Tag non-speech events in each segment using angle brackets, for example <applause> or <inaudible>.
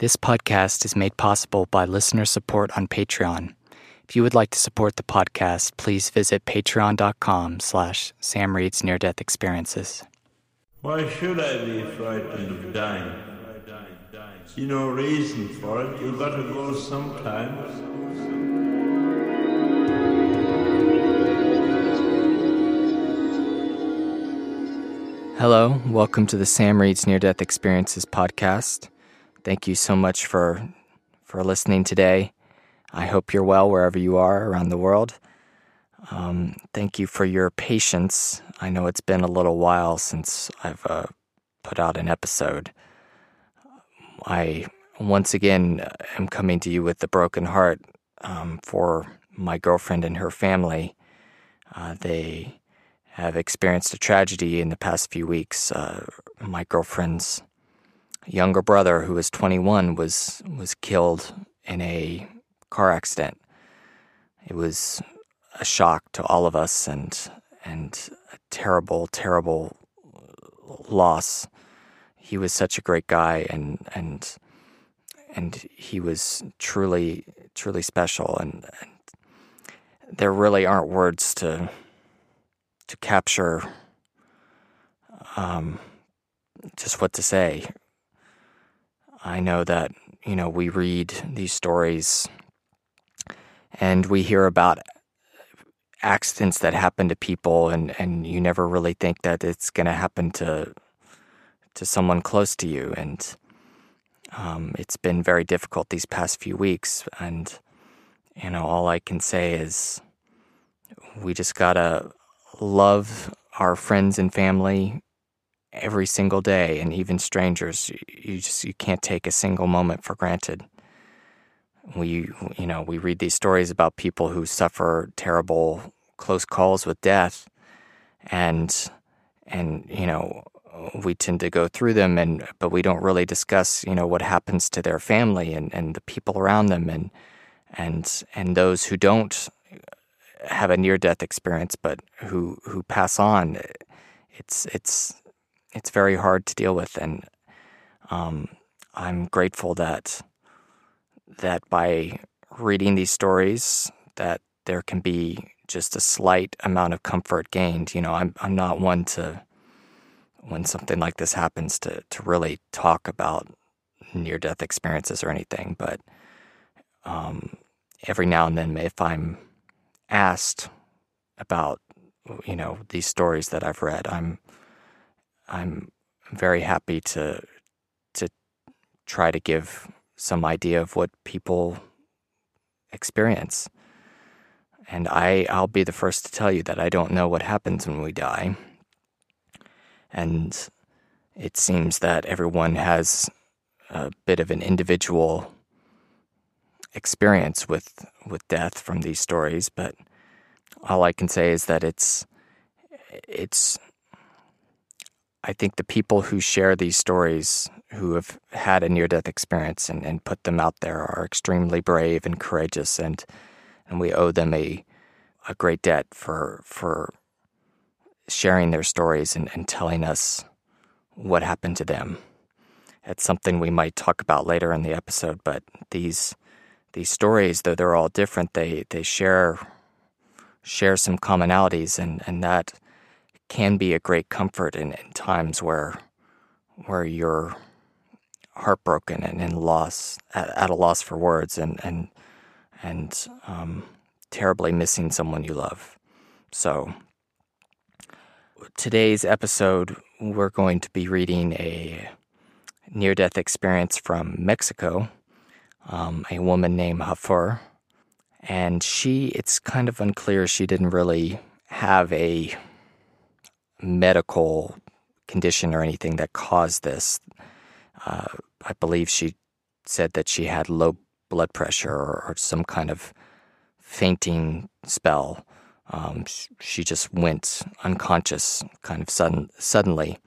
This podcast is made possible by listener support on Patreon. If you would like to support the podcast, please visit patreon.com slash Sam Reed's Near Death Experiences. Why should I be frightened of dying? See no reason for it. You gotta go sometimes. Hello, welcome to the Sam Reed's Near Death Experiences podcast. Thank you so much for for listening today. I hope you're well wherever you are around the world. Um, thank you for your patience. I know it's been a little while since I've uh, put out an episode. I once again am coming to you with a broken heart um, for my girlfriend and her family. Uh, they have experienced a tragedy in the past few weeks. Uh, my girlfriend's younger brother, who was 21, was was killed in a car accident. It was a shock to all of us and and a terrible, terrible loss. He was such a great guy and and and he was truly truly special and, and there really aren't words to to capture um, just what to say. I know that you know we read these stories and we hear about accidents that happen to people and, and you never really think that it's going to happen to to someone close to you. And um, it's been very difficult these past few weeks. And you know all i can say is we just gotta love our friends and family every single day and even strangers you just you can't take a single moment for granted. We you know we read these stories about people who suffer terrible close calls with death and and you know we tend to go through them and but we don't really discuss you know what happens to their family and and the people around them and and and those who don't uh, have a near death experience but who who pass on. It's it's it's very hard to deal with and um, I'm grateful that that by reading these stories that there can be just a slight amount of comfort gained. You know, I'm I'm not one to when something like this happens to to really talk about near death experiences or anything, but um, every now and then, if I'm asked about you know these stories that I've read, I'm I'm very happy to to try to give some idea of what people experience. And I, I'll be the first to tell you that I don't know what happens when we die. And it seems that everyone has a bit of an individual experience with, with death from these stories, but all I can say is that it's it's I think the people who share these stories who have had a near death experience and, and put them out there are extremely brave and courageous and and we owe them a a great debt for for sharing their stories and, and telling us what happened to them. It's something we might talk about later in the episode, but these these stories, though they're all different, they they share share some commonalities and, and that can be a great comfort in, in times where where you're heartbroken and in loss, at, at, a loss for words, and and and um, terribly missing someone you love. So, today's episode, we're going to be reading a near-death experience from Mexico. Um, a woman named Hafur, and she. It's kind of unclear. She didn't really have a medical condition or anything that caused this. Uh, I believe she said that she had low blood pressure or, or some kind of fainting spell. Um, she just went unconscious kind of sudden, suddenly.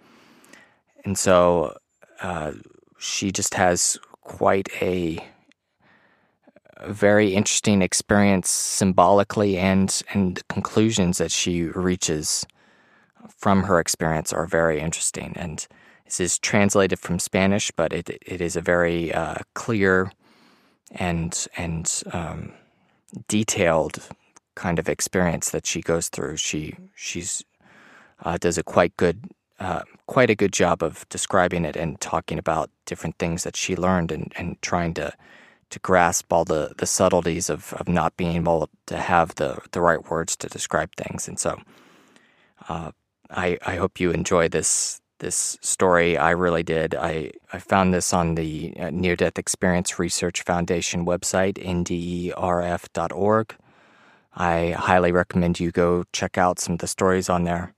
And so uh, she just has quite a, a, very interesting experience symbolically and, and the conclusions that she reaches from her experience are very interesting. And This is translated from Spanish, but it it is a very uh, clear and and um, detailed kind of experience that she goes through. She she's uh, does a quite good uh, quite a good job of describing it and talking about different things that she learned and, and trying to to grasp all the, the subtleties of, of not being able to have the, the right words to describe things. And so uh, I, I hope you enjoy this this story. I really did. I, I found this on the uh, Near Death Experience Research Foundation website, nderf.org. I highly recommend you go check out some of the stories on there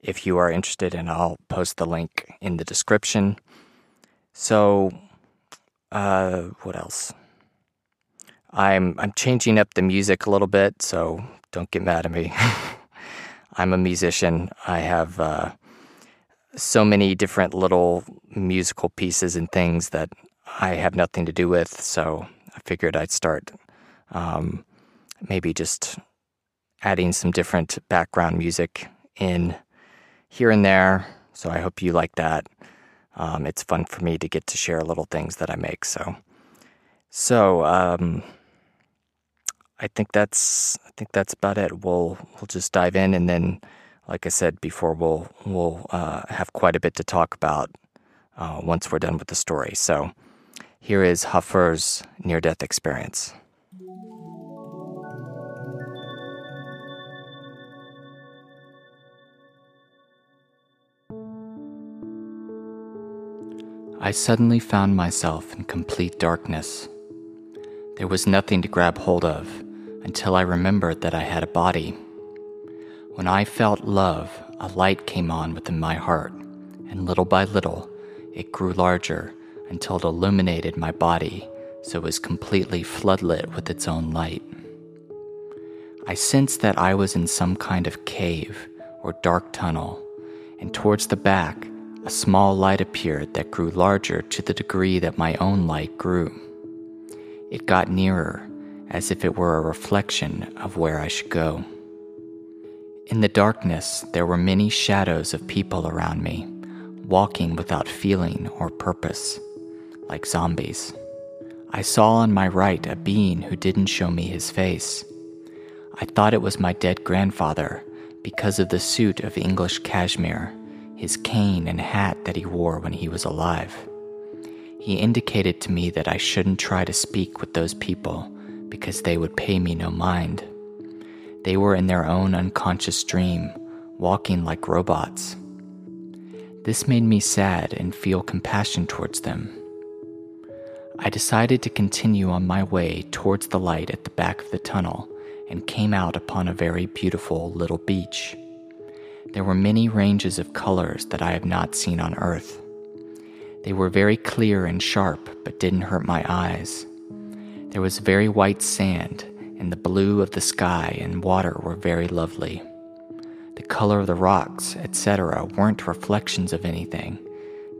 if you are interested, and I'll post the link in the description. So, uh, what else? I'm I'm changing up the music a little bit, so don't get mad at me. <laughs> I'm a musician. I have uh, so many different little musical pieces and things that I have nothing to do with. So I figured I'd start um, maybe just adding some different background music in here and there. So I hope you like that. Um, it's fun for me to get to share little things that I make. So, so um, I think that's I think that's about it. We'll we'll just dive in, and then, like I said before, we'll we'll uh, have quite a bit to talk about uh, once we're done with the story. So, here is Hafur's near-death experience. I suddenly found myself in complete darkness. There was nothing to grab hold of until I remembered that I had a body. When I felt love, a light came on within my heart, and little by little, it grew larger until it illuminated my body so it was completely floodlit with its own light. I sensed that I was in some kind of cave or dark tunnel, and towards the back, a small light appeared that grew larger to the degree that my own light grew. It got nearer, as if it were a reflection of where I should go. In the darkness, there were many shadows of people around me, walking without feeling or purpose, like zombies. I saw on my right a being who didn't show me his face. I thought it was my dead grandfather because of the suit of English cashmere his cane and hat that he wore when he was alive. He indicated to me that I shouldn't try to speak with those people because they would pay me no mind. They were in their own unconscious dream, walking like robots. This made me sad and feel compassion towards them. I decided to continue on my way towards the light at the back of the tunnel and came out upon a very beautiful little beach. There were many ranges of colors that I have not seen on Earth. They were very clear and sharp, but didn't hurt my eyes. There was very white sand, and the blue of the sky and water were very lovely. The color of the rocks, etc., weren't reflections of anything,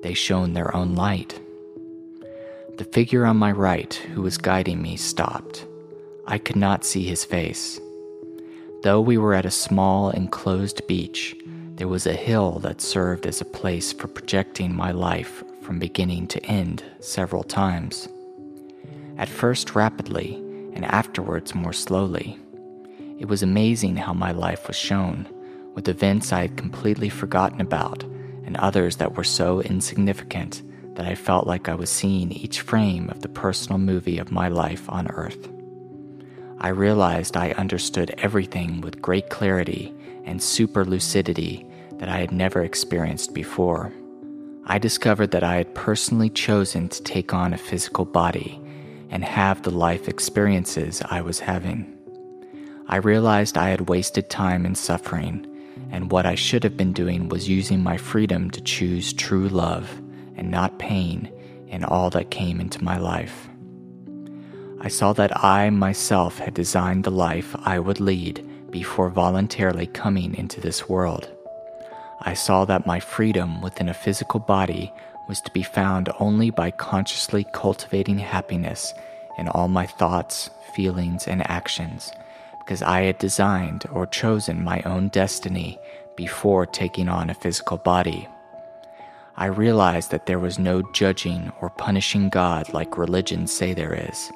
they shone their own light. The figure on my right, who was guiding me, stopped. I could not see his face. Though we were at a small enclosed beach, there was a hill that served as a place for projecting my life from beginning to end several times. At first rapidly, and afterwards more slowly. It was amazing how my life was shown, with events I had completely forgotten about and others that were so insignificant that I felt like I was seeing each frame of the personal movie of my life on Earth. I realized I understood everything with great clarity and super lucidity that I had never experienced before. I discovered that I had personally chosen to take on a physical body and have the life experiences I was having. I realized I had wasted time in suffering, and what I should have been doing was using my freedom to choose true love and not pain in all that came into my life. I saw that I myself had designed the life I would lead before voluntarily coming into this world. I saw that my freedom within a physical body was to be found only by consciously cultivating happiness in all my thoughts, feelings, and actions, because I had designed or chosen my own destiny before taking on a physical body. I realized that there was no judging or punishing God like religions say there is,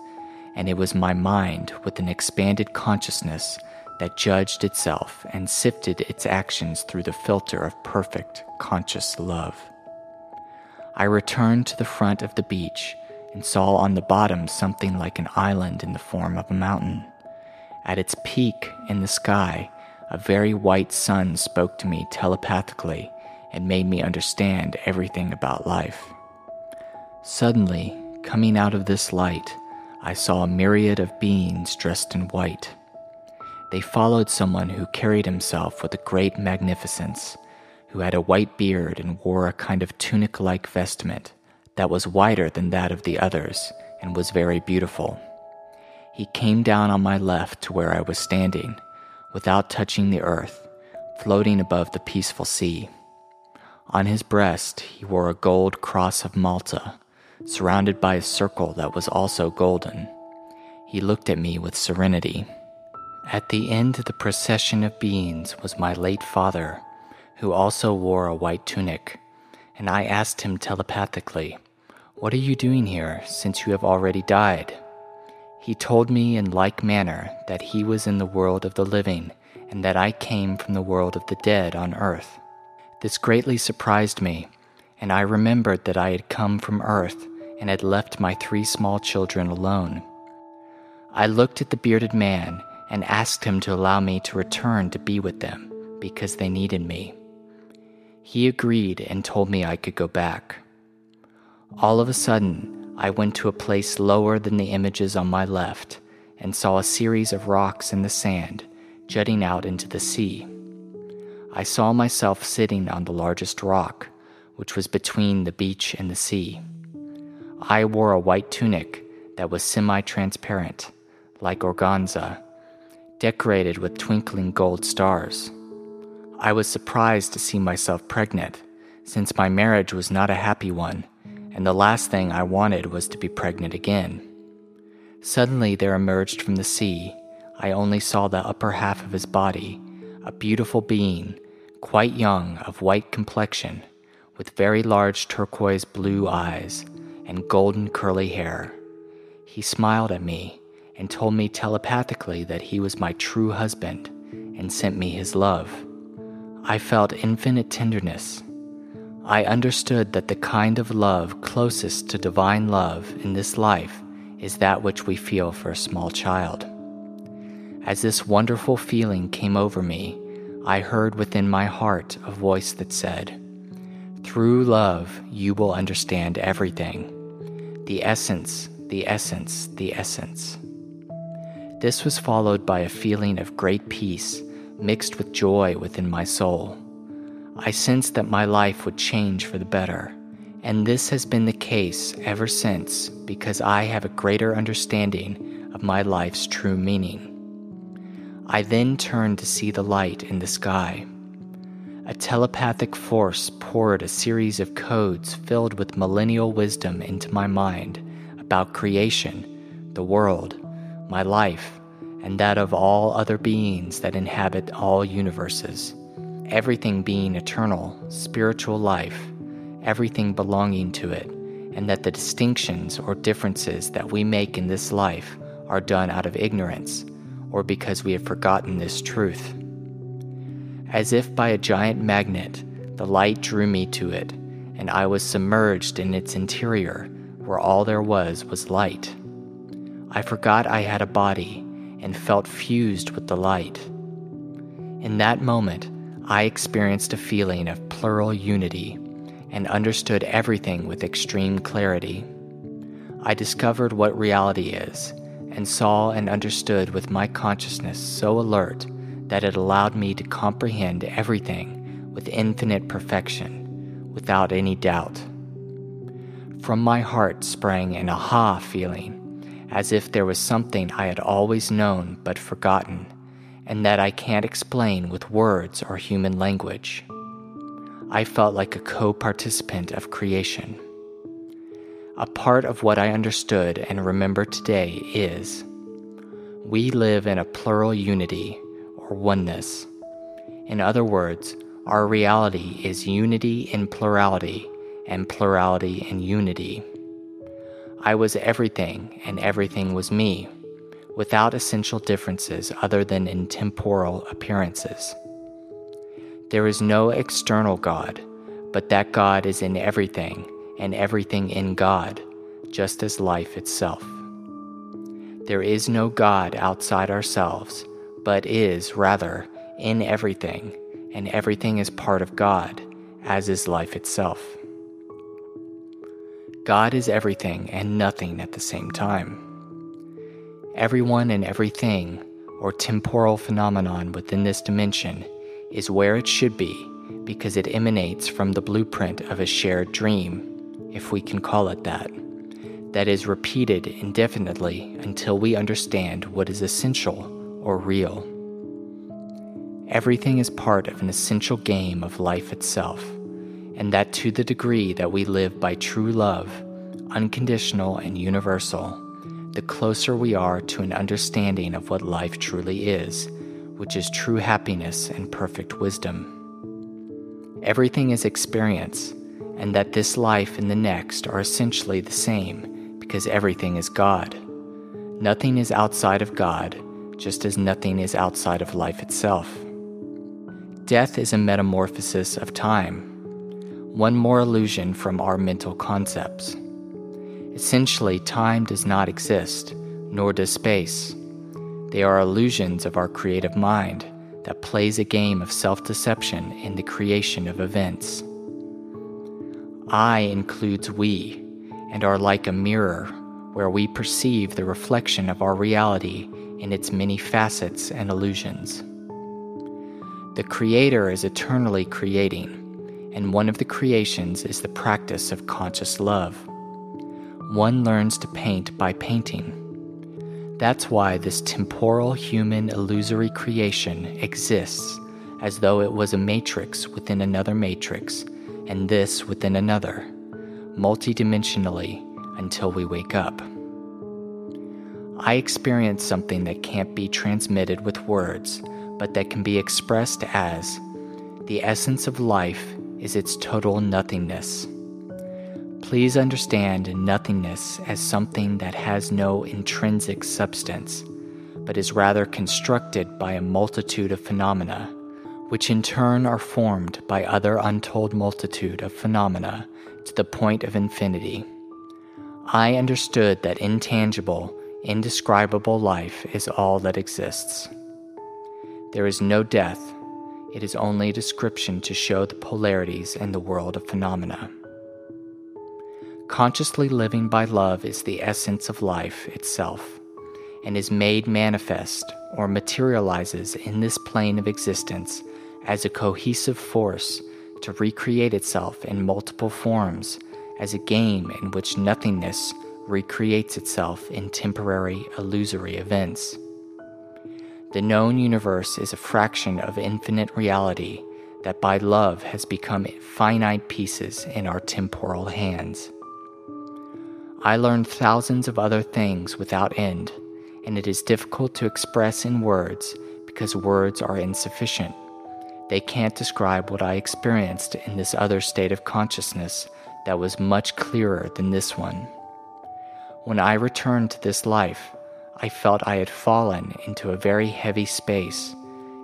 and it was my mind with an expanded consciousness that judged itself and sifted its actions through the filter of perfect, conscious love. I returned to the front of the beach and saw on the bottom something like an island in the form of a mountain. At its peak in the sky, a very white sun spoke to me telepathically and made me understand everything about life. Suddenly, coming out of this light, I saw a myriad of beings dressed in white. They followed someone who carried himself with a great magnificence, who had a white beard and wore a kind of tunic like vestment that was wider than that of the others and was very beautiful. He came down on my left to where I was standing, without touching the earth, floating above the peaceful sea. On his breast, he wore a gold cross of Malta, surrounded by a circle that was also golden. He looked at me with serenity. At the end of the procession of beings was my late father, who also wore a white tunic, and I asked him telepathically, What are you doing here since you have already died? He told me in like manner that he was in the world of the living and that I came from the world of the dead on earth. This greatly surprised me, and I remembered that I had come from earth and had left my three small children alone. I looked at the bearded man and asked him to allow me to return to be with them because they needed me. He agreed and told me I could go back. All of a sudden, I went to a place lower than the images on my left and saw a series of rocks in the sand jutting out into the sea. I saw myself sitting on the largest rock, which was between the beach and the sea. I wore a white tunic that was semi transparent, like organza, decorated with twinkling gold stars. I was surprised to see myself pregnant, since my marriage was not a happy one, and the last thing I wanted was to be pregnant again. Suddenly, there emerged from the sea, I only saw the upper half of his body, a beautiful being, quite young, of white complexion, with very large turquoise blue eyes and golden curly hair. He smiled at me and told me telepathically that he was my true husband and sent me his love. I felt infinite tenderness. I understood that the kind of love closest to divine love in this life is that which we feel for a small child. As this wonderful feeling came over me, I heard within my heart a voice that said, Through love, you will understand everything. The essence, the essence, the essence. This was followed by a feeling of great peace mixed with joy within my soul. I sensed that my life would change for the better, and this has been the case ever since because I have a greater understanding of my life's true meaning. I then turned to see the light in the sky. A telepathic force poured a series of codes filled with millennial wisdom into my mind about creation, the world, my life, and that of all other beings that inhabit all universes, everything being eternal, spiritual life, everything belonging to it, and that the distinctions or differences that we make in this life are done out of ignorance or because we have forgotten this truth. As if by a giant magnet, the light drew me to it, and I was submerged in its interior, where all there was was light. I forgot I had a body and felt fused with the light. In that moment, I experienced a feeling of plural unity and understood everything with extreme clarity. I discovered what reality is and saw and understood with my consciousness so alert that it allowed me to comprehend everything with infinite perfection, without any doubt. From my heart sprang an aha feeling, as if there was something I had always known but forgotten, and that I can't explain with words or human language. I felt like a co participant of creation. A part of what I understood and remember today is we live in a plural unity or oneness. In other words, our reality is unity in plurality, and plurality in unity. I was everything, and everything was me, without essential differences other than in temporal appearances. There is no external God, but that God is in everything, and everything in God, just as life itself. There is no God outside ourselves, but is, rather, in everything, and everything is part of God, as is life itself. God is everything and nothing at the same time. Everyone and everything, or temporal phenomenon within this dimension, is where it should be because it emanates from the blueprint of a shared dream, if we can call it that, that is repeated indefinitely until we understand what is essential or real. Everything is part of an essential game of life itself and that to the degree that we live by true love, unconditional and universal, the closer we are to an understanding of what life truly is, which is true happiness and perfect wisdom. Everything is experience, and that this life and the next are essentially the same because everything is God. Nothing is outside of God, just as nothing is outside of life itself. Death is a metamorphosis of time one more illusion from our mental concepts. Essentially, time does not exist, nor does space. They are illusions of our creative mind that plays a game of self deception in the creation of events. I includes we, and are like a mirror where we perceive the reflection of our reality in its many facets and illusions. The Creator is eternally creating and one of the creations is the practice of conscious love. One learns to paint by painting. That's why this temporal human illusory creation exists as though it was a matrix within another matrix, and this within another, multidimensionally until we wake up. I experience something that can't be transmitted with words, but that can be expressed as the essence of life is its total nothingness. Please understand nothingness as something that has no intrinsic substance, but is rather constructed by a multitude of phenomena, which in turn are formed by other untold multitude of phenomena to the point of infinity. I understood that intangible, indescribable life is all that exists. There is no death, it is only a description to show the polarities in the world of phenomena. Consciously living by love is the essence of life itself and is made manifest or materializes in this plane of existence as a cohesive force to recreate itself in multiple forms as a game in which nothingness recreates itself in temporary illusory events. The known universe is a fraction of infinite reality that by love has become finite pieces in our temporal hands. I learned thousands of other things without end, and it is difficult to express in words because words are insufficient. They can't describe what I experienced in this other state of consciousness that was much clearer than this one. When I returned to this life, I felt I had fallen into a very heavy space,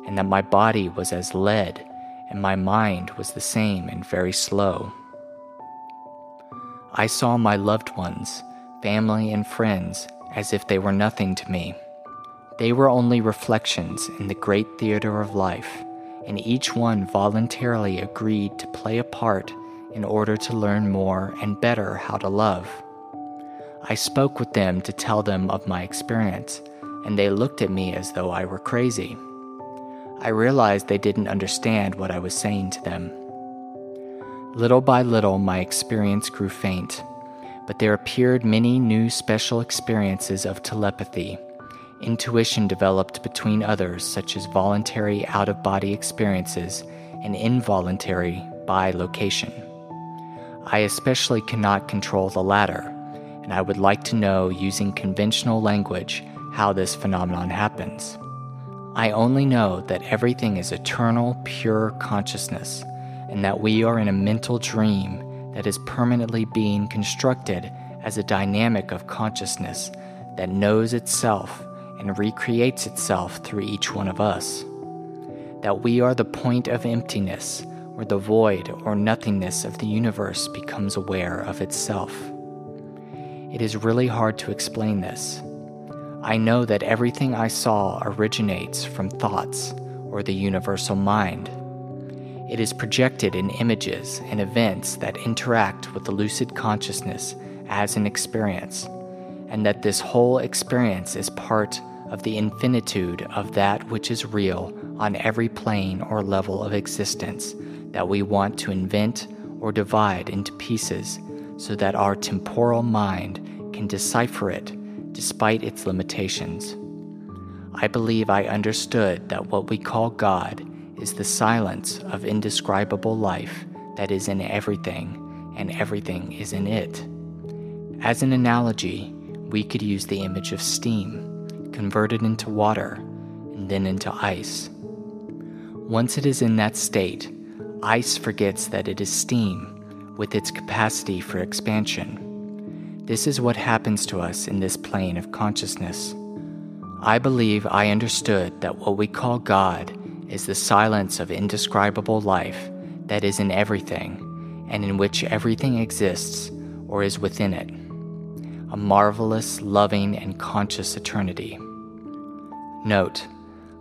and that my body was as lead, and my mind was the same and very slow. I saw my loved ones, family, and friends as if they were nothing to me. They were only reflections in the great theater of life, and each one voluntarily agreed to play a part in order to learn more and better how to love. I spoke with them to tell them of my experience, and they looked at me as though I were crazy. I realized they didn't understand what I was saying to them. Little by little, my experience grew faint, but there appeared many new special experiences of telepathy. Intuition developed between others, such as voluntary out of body experiences and involuntary bilocation. I especially cannot control the latter and I would like to know, using conventional language, how this phenomenon happens. I only know that everything is eternal, pure consciousness, and that we are in a mental dream that is permanently being constructed as a dynamic of consciousness that knows itself and recreates itself through each one of us. That we are the point of emptiness where the void or nothingness of the universe becomes aware of itself. It is really hard to explain this. I know that everything I saw originates from thoughts or the universal mind. It is projected in images and events that interact with the lucid consciousness as an experience, and that this whole experience is part of the infinitude of that which is real on every plane or level of existence that we want to invent or divide into pieces so that our temporal mind can decipher it despite its limitations. I believe I understood that what we call God is the silence of indescribable life that is in everything, and everything is in it. As an analogy, we could use the image of steam, converted into water, and then into ice. Once it is in that state, ice forgets that it is steam with its capacity for expansion. This is what happens to us in this plane of consciousness. I believe I understood that what we call God is the silence of indescribable life that is in everything and in which everything exists or is within it. A marvelous, loving, and conscious eternity. Note,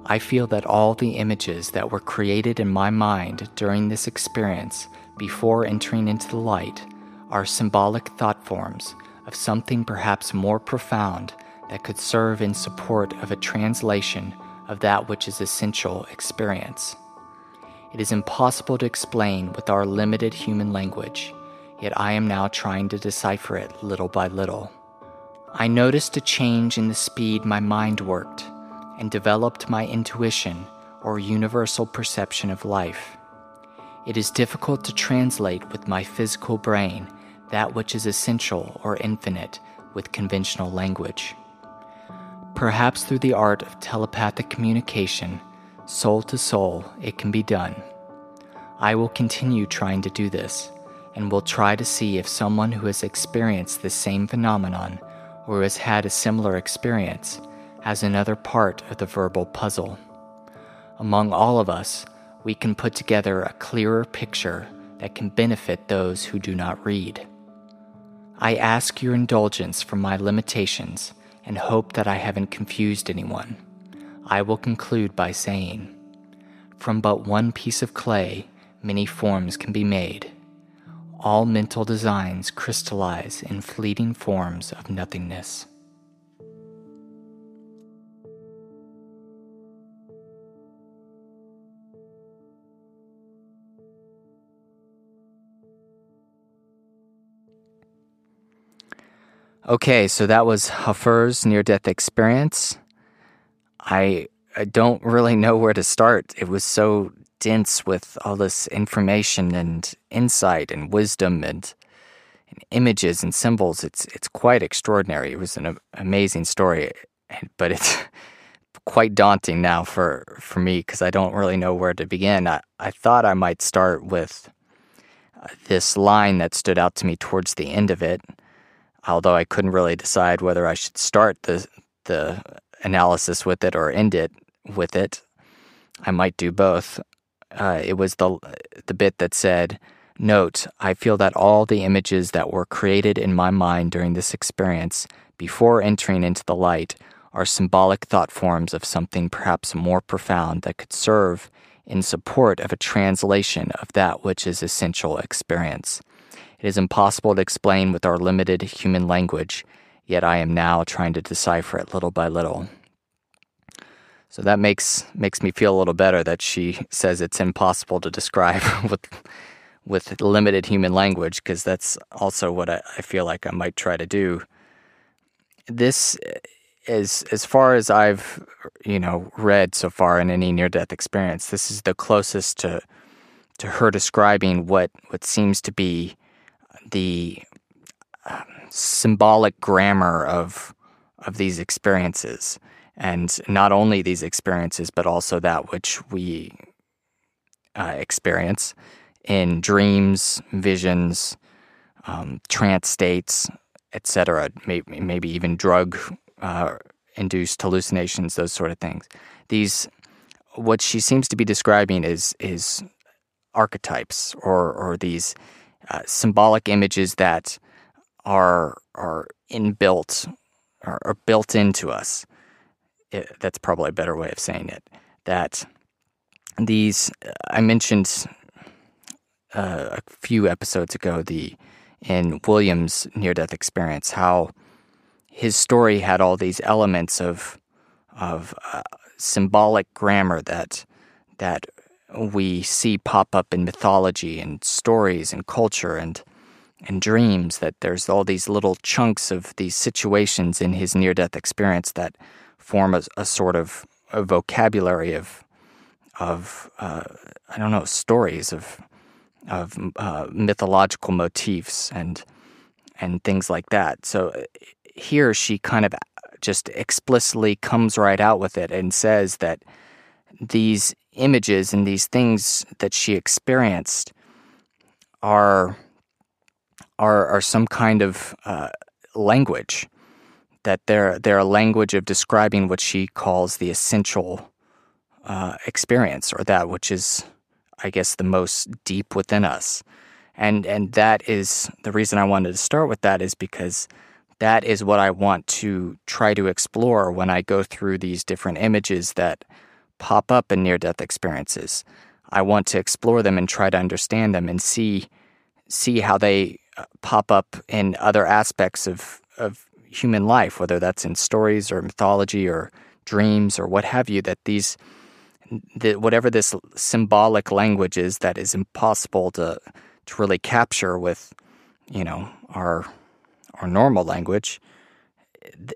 I feel that all the images that were created in my mind during this experience before entering into the light are symbolic thought forms of something perhaps more profound that could serve in support of a translation of that which is essential experience. It is impossible to explain with our limited human language, yet I am now trying to decipher it little by little. I noticed a change in the speed my mind worked and developed my intuition or universal perception of life. It is difficult to translate with my physical brain that which is essential or infinite with conventional language. Perhaps through the art of telepathic communication, soul to soul, it can be done. I will continue trying to do this, and will try to see if someone who has experienced the same phenomenon or has had a similar experience has another part of the verbal puzzle. Among all of us, we can put together a clearer picture that can benefit those who do not read. I ask your indulgence for my limitations and hope that I haven't confused anyone. I will conclude by saying, From but one piece of clay, many forms can be made. All mental designs crystallize in fleeting forms of nothingness. Okay, so that was Hafur's near death experience. I, I don't really know where to start. It was so dense with all this information and insight and wisdom and, and images and symbols. It's, it's quite extraordinary. It was an amazing story, but it's <laughs> quite daunting now for, for me because I don't really know where to begin. I, I thought I might start with uh, this line that stood out to me towards the end of it although I couldn't really decide whether I should start the the analysis with it or end it with it. I might do both. Uh, it was the the bit that said, "Note: I feel that all the images that were created in my mind during this experience, before entering into the light, are symbolic thought forms of something perhaps more profound that could serve in support of a translation of that which is essential experience." It is impossible to explain with our limited human language, yet I am now trying to decipher it little by little. So that makes makes me feel a little better that she says it's impossible to describe <laughs> with with limited human language, because that's also what I, I feel like I might try to do. This is as far as I've you know read so far in any near death experience, this is the closest to to her describing what what seems to be the symbolic grammar of of these experiences, and not only these experiences, but also that which we uh, experience in dreams, visions, um, trance states, etc. Maybe, maybe even drug uh, induced hallucinations, those sort of things. These, what she seems to be describing is is archetypes or or these uh, symbolic images that are are inbuilt or, or built into us. It, that's probably a better way of saying it. That these I mentioned uh, a few episodes ago the in Williams' near death experience how his story had all these elements of of uh, symbolic grammar that that we see pop up in mythology and stories and culture and and dreams that there's all these little chunks of these situations in his near death experience that form a, a sort of a vocabulary of of uh, I don't know stories of of uh, mythological motifs and and things like that. So here she kind of just explicitly comes right out with it and says that these images and these things that she experienced are are are some kind of uh, language that they're they're a language of describing what she calls the essential uh, experience or that which is I guess the most deep within us. And and that is the reason I wanted to start with that is because that is what I want to try to explore when I go through these different images that pop up in near death experiences. I want to explore them and try to understand them and see see how they uh, pop up in other aspects of of human life, whether that's in stories or mythology or dreams or what have you. That these that whatever this symbolic language is that is impossible to to really capture with you know our our normal language.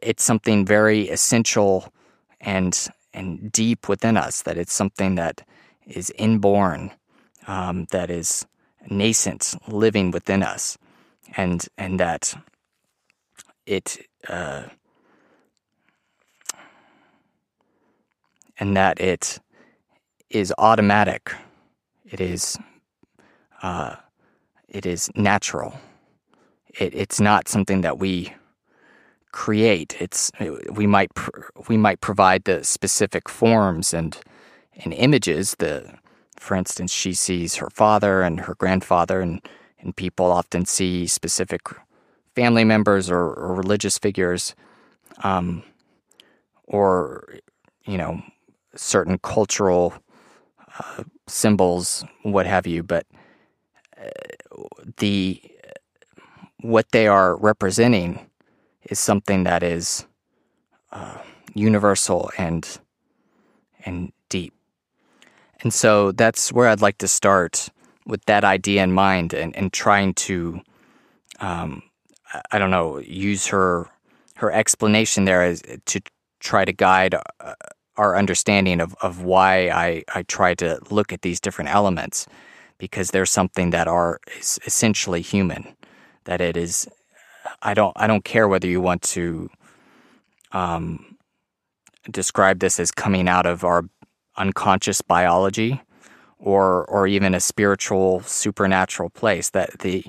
It's something very essential and and deep within us, that it's something that is inborn, um, that is nascent, living within us, and and that it uh, and that it is automatic. It is uh, it is natural. It, it's not something that we create. It's we might we might provide the specific forms and and images. The for instance, she sees her father and her grandfather, and and people often see specific family members or, or religious figures, um, or you know certain cultural uh, symbols, what have you. But uh, the what they are representing is something that is uh, universal and and deep. And so that's where I'd like to start with that idea in mind and, and trying to, um, I don't know, use her her explanation there as to try to guide uh, our understanding of, of why I, I try to look at these different elements because they're something that are essentially human, that it is I don't I don't care whether you want to um, describe this as coming out of our unconscious biology or or even a spiritual supernatural place that the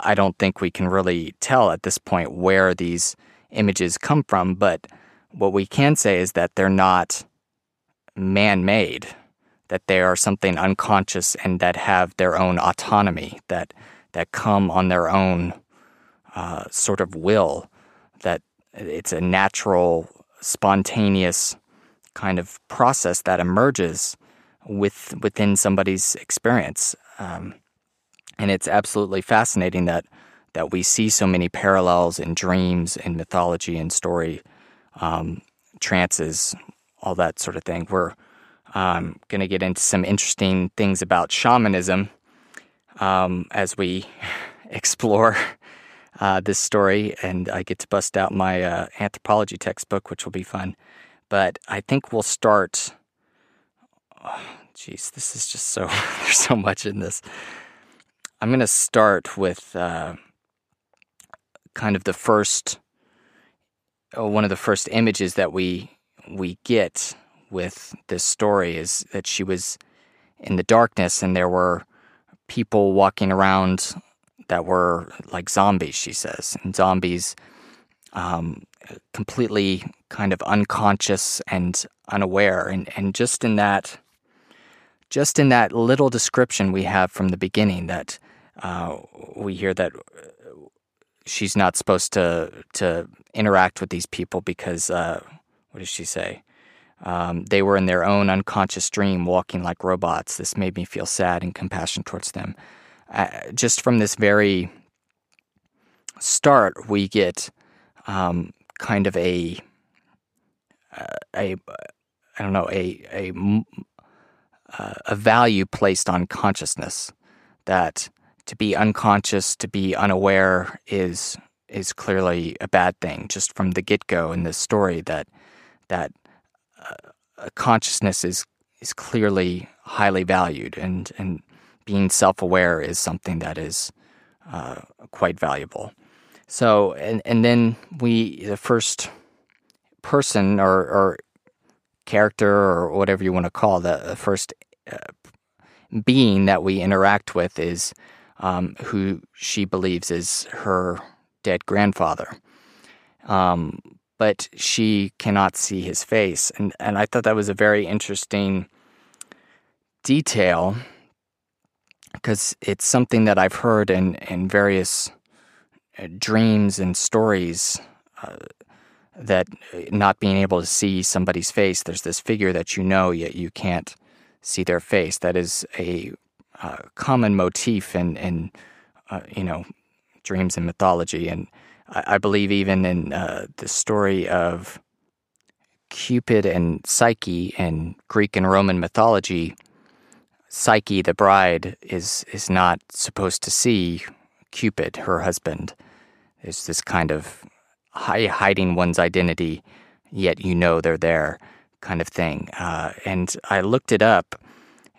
I don't think we can really tell at this point where these images come from but what we can say is that they're not man-made that they are something unconscious and that have their own autonomy that that come on their own uh, sort of will, that it's a natural, spontaneous kind of process that emerges with within somebody's experience. Um, and it's absolutely fascinating that that we see so many parallels in dreams in mythology and story, um, trances, all that sort of thing. We're um, going to get into some interesting things about shamanism um, as we <laughs> explore uh, this story, and I get to bust out my uh, anthropology textbook, which will be fun. But I think we'll start. <sighs> Jeez, oh, this is just so <laughs> there's so much in this. I'm gonna start with uh, kind of the first, oh, one of the first images that we we get with this story is that she was in the darkness and there were people walking around that were like zombies, she says. And zombies um, completely kind of unconscious and unaware. And, and just in that just in that little description we have from the beginning that uh, we hear that she's not supposed to to interact with these people because uh, what does she say? Um, they were in their own unconscious dream, walking like robots. This made me feel sad and compassion towards them. Uh, just from this very start, we get um, kind of a uh, a I don't know a a uh, a value placed on consciousness that to be unconscious, to be unaware is is clearly a bad thing. Just from the get go in this story, that that uh, consciousness is is clearly highly valued, and and being self aware is something that is uh, quite valuable. So, and and then we the first person or, or character or whatever you want to call the first uh, being that we interact with is um, who she believes is her dead grandfather. Um, but she cannot see his face. And, and I thought that was a very interesting detail because it's something that I've heard in, in various uh, dreams and stories uh, that not being able to see somebody's face, there's this figure that you know, yet you can't see their face. That is a uh, common motif in, in uh, you know, dreams and mythology. And I, I believe even in uh, the story of Cupid and Psyche in Greek and Roman mythology, Psyche, the bride, is is not supposed to see Cupid, her husband. There's this kind of hiding one's identity, yet you know they're there kind of thing. Uh, and I looked it up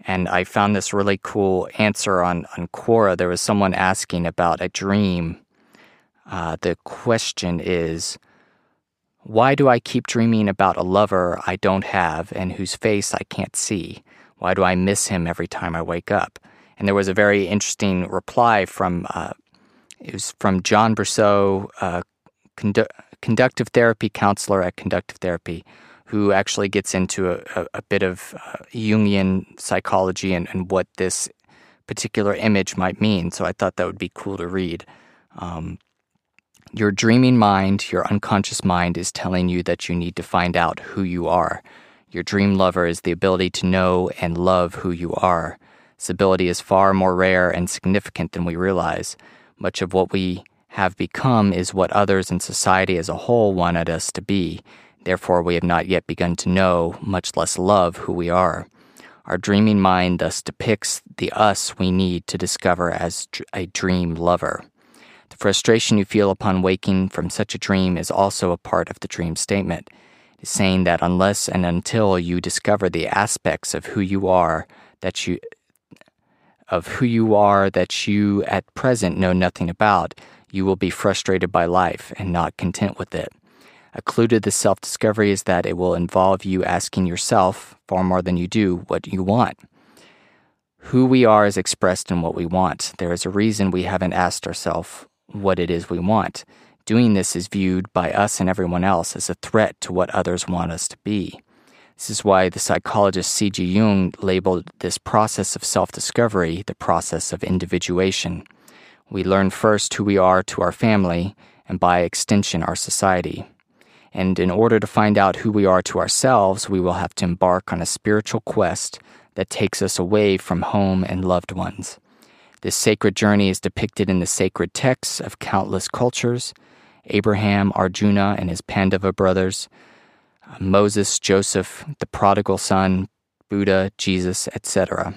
and I found this really cool answer on, on Quora. There was someone asking about a dream. Uh, the question is, why do I keep dreaming about a lover I don't have and whose face I can't see? Why do I miss him every time I wake up? And there was a very interesting reply from uh, it was from John Brousseau, uh, condu- conductive therapy counselor at Conductive Therapy, who actually gets into a, a, a bit of uh, Jungian psychology and, and, what this particular image might mean. So I thought that would be cool to read. Um, your dreaming mind, your unconscious mind, is telling you that you need to find out who you are. Your dream lover is the ability to know and love who you are. This ability is far more rare and significant than we realize. Much of what we have become is what others in society as a whole wanted us to be Therefore, we have not yet begun to know, much less love, who we are. Our dreaming mind thus depicts the us we need to discover as a dream lover. The frustration you feel upon waking from such a dream is also a part of the dream statement. Saying that unless and until you discover the aspects of who you are that you of who you are that you at present know nothing about, you will be frustrated by life and not content with it. A clue to this self discovery is that it will involve you asking yourself, far more than you do, what you want. Who we are is expressed in what we want. There is a reason we haven't asked ourselves what it is we want. Doing this is viewed by us and everyone else as a threat to what others want us to be. This is why the psychologist C.G. Jung labeled this process of self discovery the process of individuation. We learn first who we are to our family, and by extension, our society. And in order to find out who we are to ourselves, we will have to embark on a spiritual quest that takes us away from home and loved ones. This sacred journey is depicted in the sacred texts of countless cultures Abraham, Arjuna, and his Pandava brothers, uh, Moses, Joseph, the prodigal son, Buddha, Jesus, etc.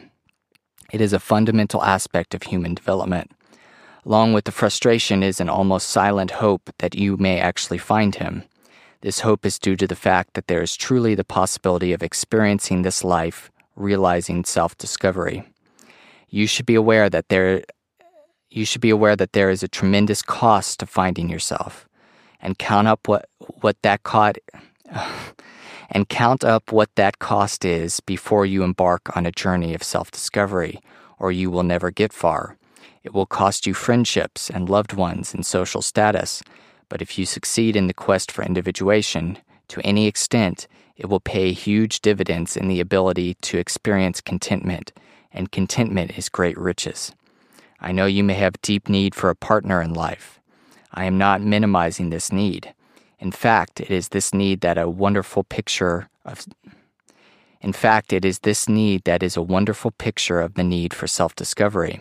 It is a fundamental aspect of human development. Along with the frustration is an almost silent hope that you may actually find him. This hope is due to the fact that there is truly the possibility of experiencing this life, realizing self-discovery. You should be aware that there you should be aware that there is a tremendous cost to finding yourself and count up what what that cost <sighs> and count up what that cost is before you embark on a journey of self-discovery or you will never get far. It will cost you friendships and loved ones and social status, but if you succeed in the quest for individuation, to any extent, it will pay huge dividends in the ability to experience contentment, and contentment is great riches. I know you may have deep need for a partner in life. I am not minimizing this need. In fact, it is this need that a wonderful picture of In fact, it is this need that is a wonderful picture of the need for self-discovery.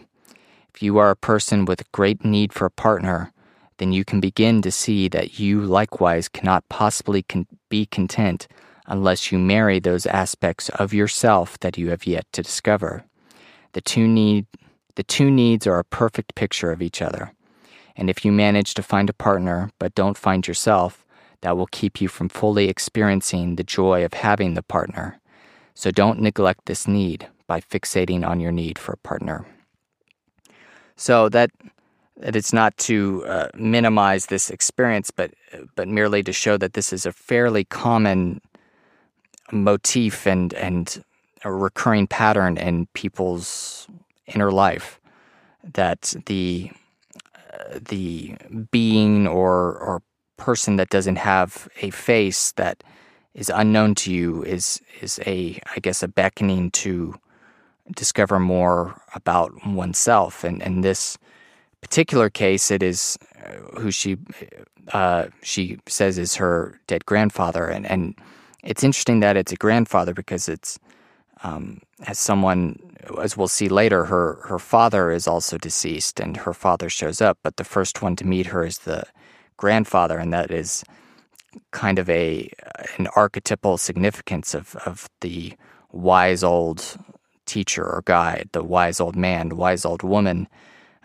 If you are a person with great need for a partner, then you can begin to see that you likewise cannot possibly con- be content unless you marry those aspects of yourself that you have yet to discover. The two need the two needs are a perfect picture of each other. And if you manage to find a partner but don't find yourself, that will keep you from fully experiencing the joy of having the partner. So don't neglect this need by fixating on your need for a partner. So that that it's not to uh, minimize this experience, but but merely to show that this is a fairly common motif and and a recurring pattern in people's inner life that the uh, the being or or person that doesn't have a face that is unknown to you is is a I guess a beckoning to discover more about oneself. And in this particular case it is uh, who she uh, she says is her dead grandfather. And and it's interesting that it's a grandfather because it's um, as someone as we'll see later her her father is also deceased and her father shows up but the first one to meet her is the grandfather and that is kind of a an archetypal significance of of the wise old teacher or guide the wise old man wise old woman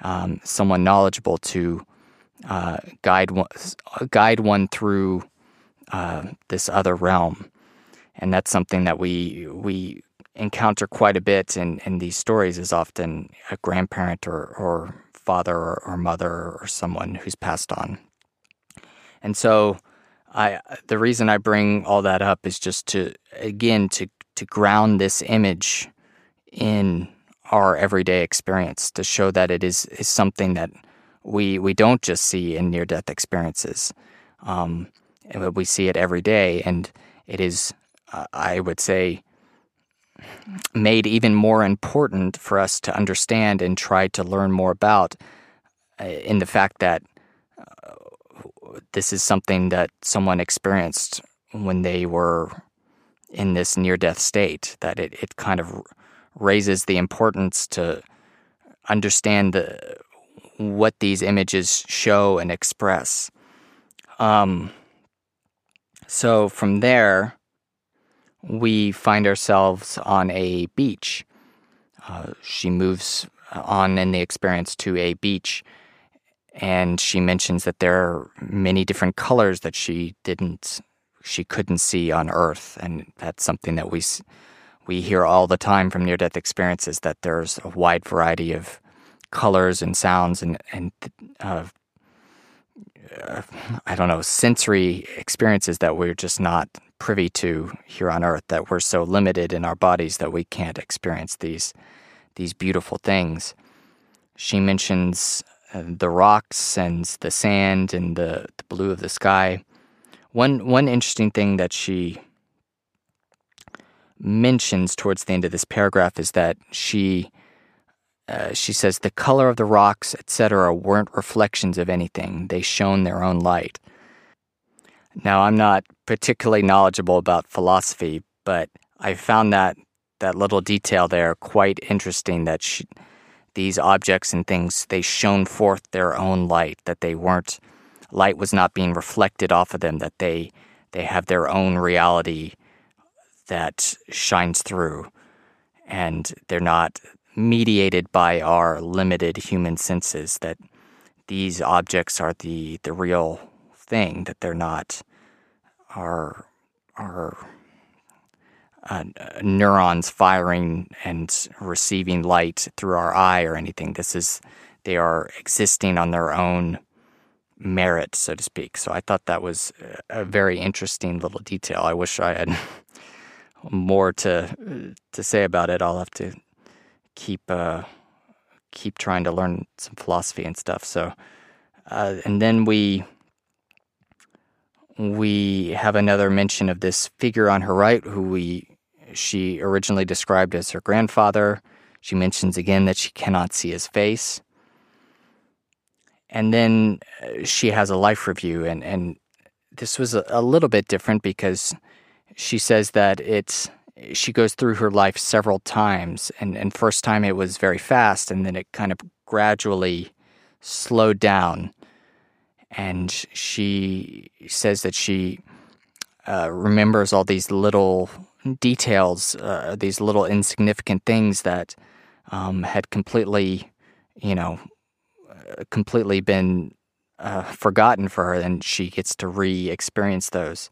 um, someone knowledgeable to uh, guide one, guide one through uh, this other realm. And that's something that we we encounter quite a bit in, in these stories is often a grandparent or, or father or, or mother or someone who's passed on. And so I the reason I bring all that up is just to again to to ground this image in our everyday experience to show that it is is something that we we don't just see in near death experiences. Um, we see it every day, and it is uh, I would say made even more important for us to understand and try to learn more about uh, in the fact that uh, this is something that someone experienced when they were in this near death state, that it, it kind of raises the importance to understand the, what these images show and express. Um, so from there, we find ourselves on a beach. Uh, she moves on in the experience to a beach, and she mentions that there are many different colors that she didn't, she couldn't see on Earth, and that's something that we we hear all the time from near-death experiences that there's a wide variety of colors and sounds and and uh, uh, I don't know sensory experiences that we're just not privy to here on earth that we're so limited in our bodies that we can't experience these these beautiful things. She mentions uh, the rocks and the sand and the, the blue of the sky. One one interesting thing that she mentions towards the end of this paragraph is that she uh, she says the color of the rocks, etc., weren't reflections of anything. They shone their own light. Now, I'm not particularly knowledgeable about philosophy, but I found that that little detail there quite interesting. That she, these objects and things they shone forth their own light. That they weren't light was not being reflected off of them. That they they have their own reality that shines through, and they're not mediated by our limited human senses. That these objects are the the real thing. That they're not our our uh, neurons firing and receiving light through our eye or anything. This is they are existing on their own merit, so to speak. So I thought that was a very interesting little detail. I wish I had <laughs> more to to say about it. I'll have to keep uh, keep trying to learn some philosophy and stuff. So, uh, and then we we have another mention of this figure on her right, who we she originally described as her grandfather. She mentions again that she cannot see his face. And then uh, she has a life review, and, and this was a, a little bit different because she says that it's she goes through her life several times, and, and first time it was very fast, and then it kind of gradually slowed down. And she says that she uh, remembers all these little details, uh, these little insignificant things that um, had completely, you know, uh, completely been uh, forgotten for her, and she gets to re-experience those.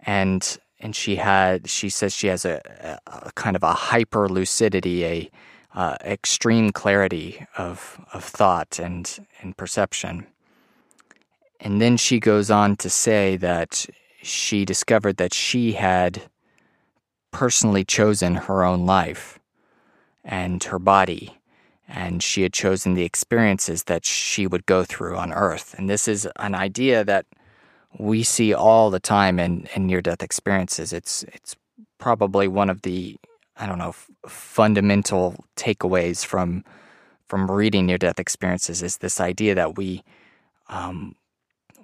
And and she had, she says she has a, a kind of a hyper lucidity, a uh, extreme clarity of of thought and and perception. And then she goes on to say that she discovered that she had personally chosen her own life and her body, and she had chosen the experiences that she would go through on Earth. And this is an idea that we see all the time in, in near death experiences. It's, it's probably one of the, I don't know, f- fundamental takeaways from, from reading near death experiences is this idea that we, um,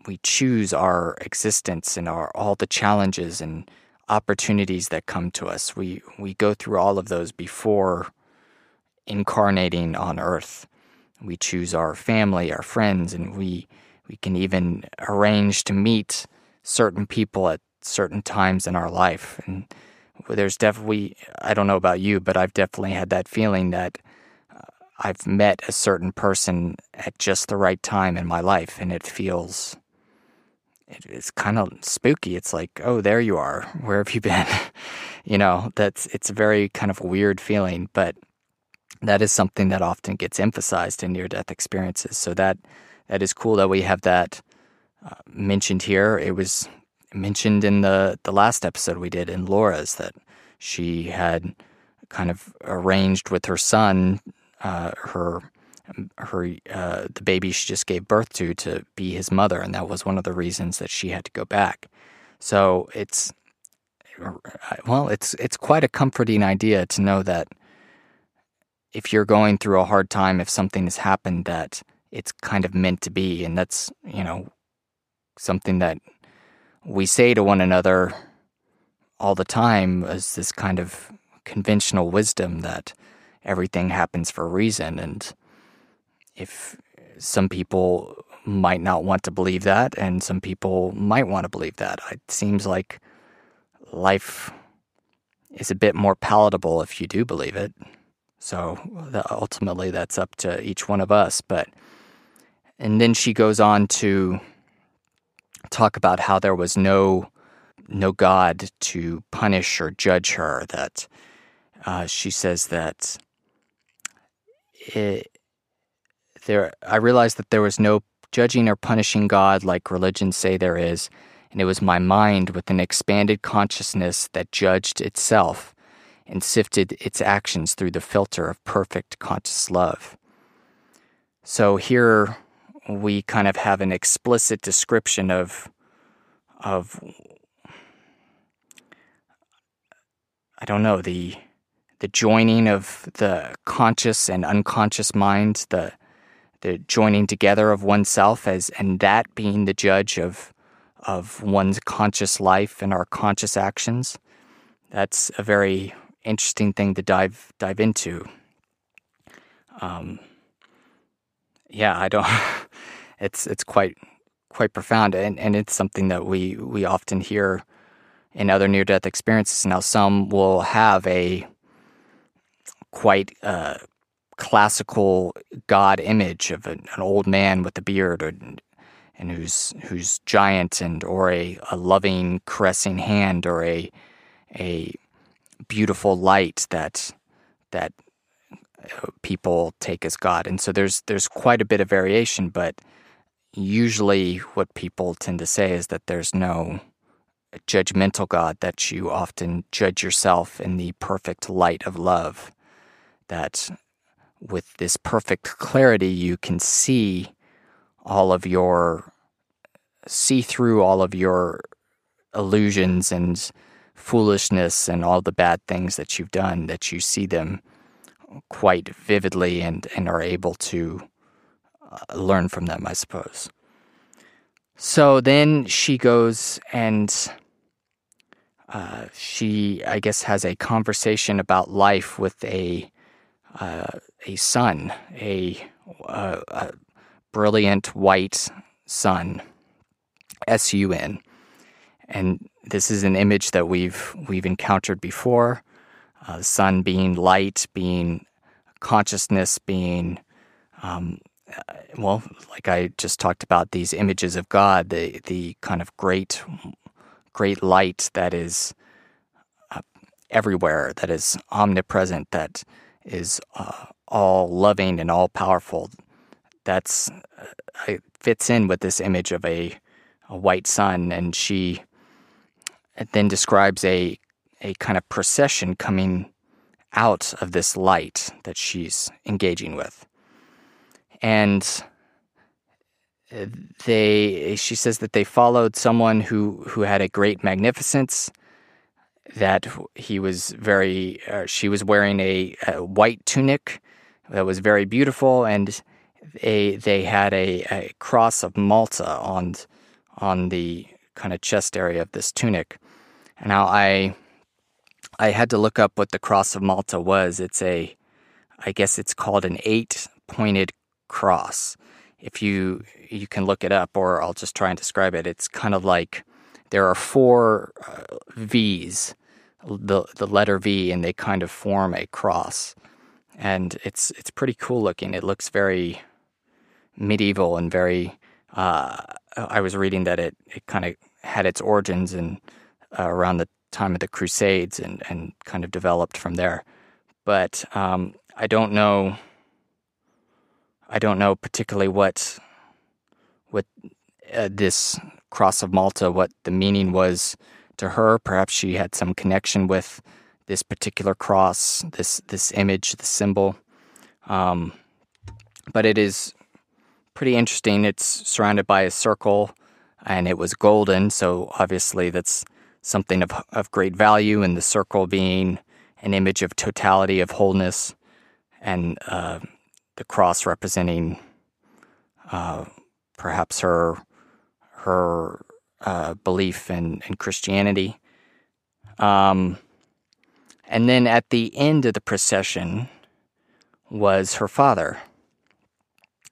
we choose our existence and our all the challenges and opportunities that come to us. We we go through all of those before incarnating on earth. We choose our family, our friends, and we we can even arrange to meet certain people at certain times in our life. And there's definitely I don't know about you, but I've definitely had that feeling that uh, I've met a certain person at just the right time in my life, and it feels it's kind of spooky. It's like, oh, there you are. Where have you been? <laughs> you know, that's it's a very kind of weird feeling, but that is something that often gets emphasized in near death experiences. So that that is cool that we have that uh, mentioned here. It was mentioned in the the last episode we did in Laura's that she had kind of arranged with her son uh, her her uh, the baby she just gave birth to to be his mother, and that was one of the reasons that she had to go back. So it's well, it's it's quite a comforting idea to know that if you're going through a hard time, if something has happened, that it's kind of meant to be, and that's you know something that we say to one another all the time as this kind of conventional wisdom that everything happens for a reason and if some people might not want to believe that, and some people might want to believe that. It seems like life is a bit more palatable if you do believe it. So ultimately, that's up to each one of us. But and then she goes on to talk about how there was no no God to punish or judge her. That uh, she says that it, there, I realized that there was no judging or punishing God like religions say there is, and it was my mind with an expanded consciousness that judged itself and sifted its actions through the filter of perfect conscious love. So here we kind of have an explicit description of of I don't know the the joining of the conscious and unconscious mind, the the joining together of oneself as and that being the judge of of one's conscious life and our conscious actions. That's a very interesting thing to dive dive into. Um, yeah, I don't. <laughs> It's it's quite quite profound, and, and it's something that we we often hear in other near death experiences. Now, some will have a quite uh, classical god image of an, an old man with a beard or, and who's who's giant and or a, a loving caressing hand or a a beautiful light that that uh, people take as god. And so there's there's quite a bit of variation but usually what people tend to say is that there's no judgmental god that you often judge yourself in the perfect light of love that with this perfect clarity, you can see all of your, see through all of your illusions and foolishness and all the bad things that you've done, that you see them quite vividly and, and are able to uh, learn from them, I suppose. So then she goes and uh, she, I guess, has a conversation about life with a uh, a sun, a, uh, a brilliant white sun, S U N, and this is an image that we've we've encountered before. Uh, sun being light, being consciousness, being um, uh, well, like I just talked about these images of God, the the kind of great great light that is uh, everywhere, that is omnipresent, that is uh, all loving and all powerful. That's uh, fits in with this image of a, a white sun, and she then describes a a kind of procession coming out of this light that she's engaging with. And they she says that they followed someone who who had a great magnificence that he was very uh, she was wearing a, a, white tunic that was very beautiful and they they had a, a cross of Malta on on the kind of chest area of this tunic. Now I I had to look up what the cross of Malta was. It's a I guess it's called an eight pointed cross. If you you can look it up or I'll just try and describe it. It's kind of like there are four uh, V's, the the letter V, and they kind of form a cross, and it's it's pretty cool looking. It looks very medieval and very. Uh, I was reading that it it kind of had its origins in uh, around the time of the Crusades and and kind of developed from there, but um, I don't know I don't know particularly what what uh, this cross of Malta, what the meaning was to her. Perhaps she had some connection with this particular cross, this this image, the symbol. Um, but it is pretty interesting. It's surrounded by a circle, and it was golden, so obviously that's something of of great value. And the circle being an image of totality, of wholeness, and uh, the cross representing uh, perhaps her her uh, belief in, in Christianity. Um, and then at the end of the procession was her father.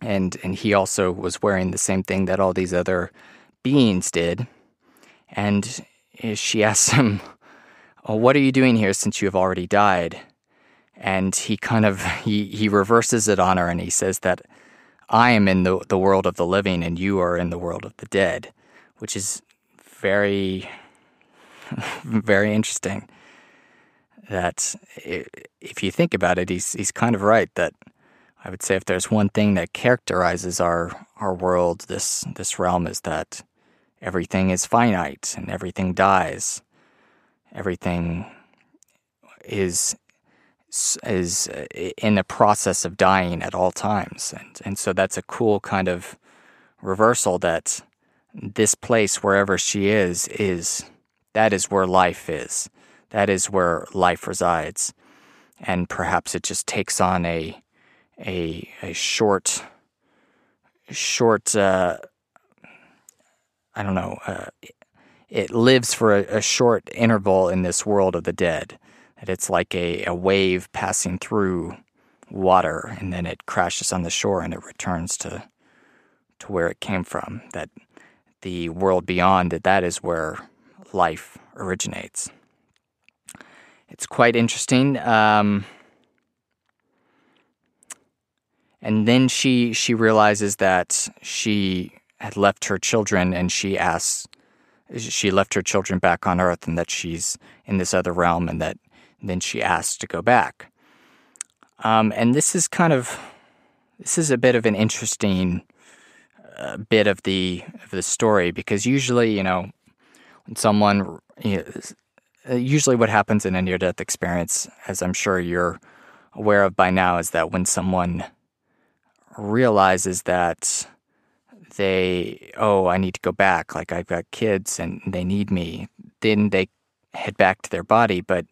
And, and he also was wearing the same thing that all these other beings did. And she asks him, oh, What are you doing here since you have already died? and he kind of he, he reverses it on her and he says that I am in the the world of the living and you are in the world of the dead, which is very <laughs> very interesting. That if you think about it, he's he's kind of right. That I would say if there's one thing that characterizes our our world, this this realm, is that everything is finite and everything dies. Everything is is uh, in the process of dying at all times. And, and so that's a cool kind of reversal that this place, wherever she is, is that is where life is. That is where life resides. And perhaps it just takes on a, a, a short, short, uh, I don't know, uh, it lives for a, a short interval in this world of the dead it's like a, a wave passing through water and then it crashes on the shore and it returns to to where it came from. That the world beyond that that is where life originates. It's quite interesting um, and then she she realizes that she had left her children and she asks she left her children back on earth and that she's in this other realm and that then she asks to go back. Um, and this is kind of this is a bit of an interesting uh, bit of the of the story because usually, you know, when someone you know, uh, usually what happens in a near death experience, as I'm sure you're aware of by now is that when someone realizes that they, oh, I need to go back, like I've got kids and they need me, then they head back to their body. But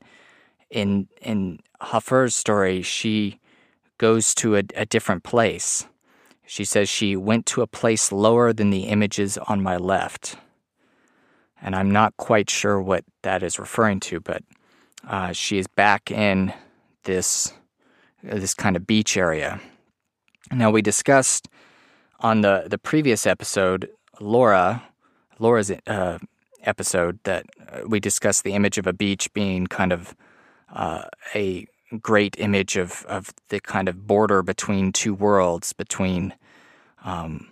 in in Hafer's story, she goes to a, a different place. She says she went to a place lower than the images on my left. And I'm not quite sure what that is referring to, but uh, she is back in this this kind of beach area. Now we discussed on the the previous episode, Laura, Laura's uh, episode that uh, we discussed the image of a beach being kind of uh, a great image of of the kind of border between two worlds, between um,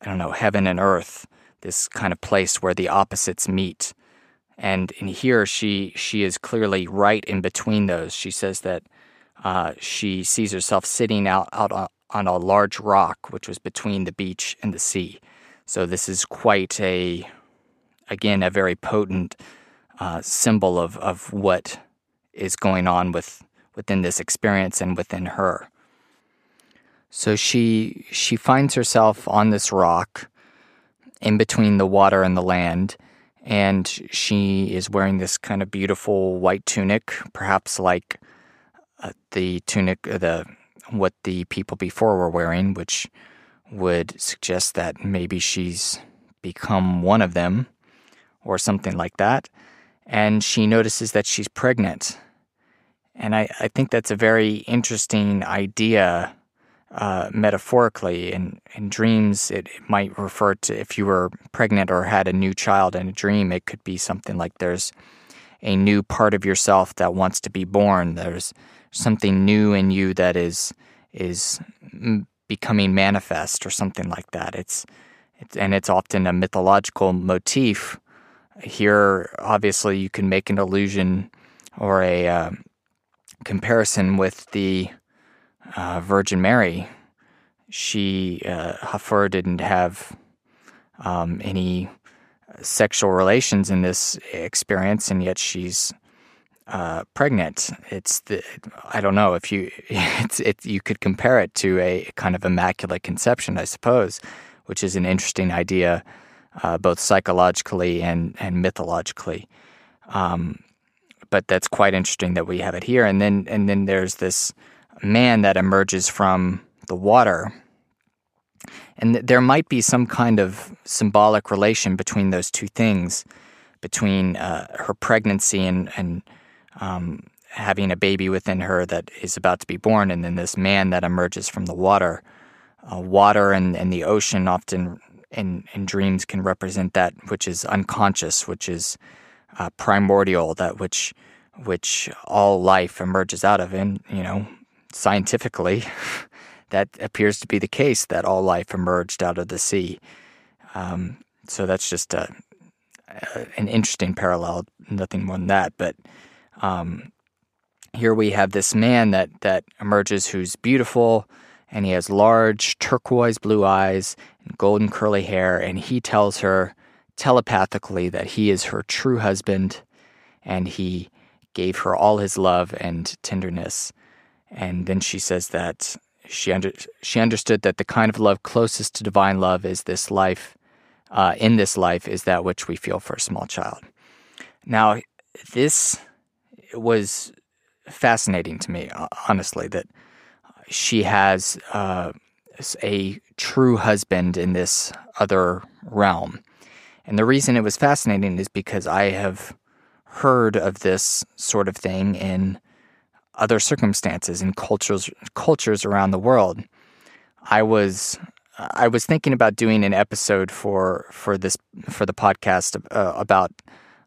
I don't know heaven and earth, this kind of place where the opposites meet. And in here, she she is clearly right in between those. She says that uh, she sees herself sitting out out on, a large rock, which was between the beach and the sea. So this is quite a, again, a very potent uh, symbol of, of what is going on with within this experience and within her. So she she finds herself on this rock in between the water and the land and she is wearing this kind of beautiful white tunic, perhaps like uh, the tunic uh, the what the people before were wearing, which would suggest that maybe she's become one of them or something like that. And she notices that she's pregnant. And I, I think that's a very interesting idea uh, metaphorically. In, in dreams, it, it might refer to if you were pregnant or had a new child in a dream, it could be something like there's a new part of yourself that wants to be born. There's something new in you that is is becoming manifest or something like that. It's, it's and it's often a mythological motif. Here, obviously, you can make an allusion or a uh, comparison with the uh, Virgin Mary. She uh, Hafer didn't have um, any sexual relations in this experience, and yet she's uh, pregnant. It's the I don't know if you <laughs> it's it you could compare it to a kind of immaculate conception, I suppose, which is an interesting idea, uh, both psychologically and and mythologically. Um, but that's quite interesting that we have it here, and then and then there's this man that emerges from the water. And there might be some kind of symbolic relation between those two things, between uh, her pregnancy and, and um, having a baby within her that is about to be born, and then this man that emerges from the water. Uh, water and, and the ocean often in, in dreams can represent that which is unconscious, which is uh, primordial, that which which all life emerges out of. And you know, scientifically, <laughs> that appears to be the case that all life emerged out of the sea. Um, so that's just a, a, an interesting parallel. Nothing more than that, but um, here we have this man that that emerges who's beautiful and he has large turquoise blue eyes and golden curly hair and he tells her telepathically that he is her true husband and he gave her all his love and tenderness and then she says that she under, she understood that the kind of love closest to divine love is this life uh, in this life is that which we feel for a small child now this was fascinating to me, honestly, that she has uh, a true husband in this other realm. And the reason it was fascinating is because I have heard of this sort of thing in other circumstances in cultures cultures around the world. I was I was thinking about doing an episode for for this for the podcast uh, about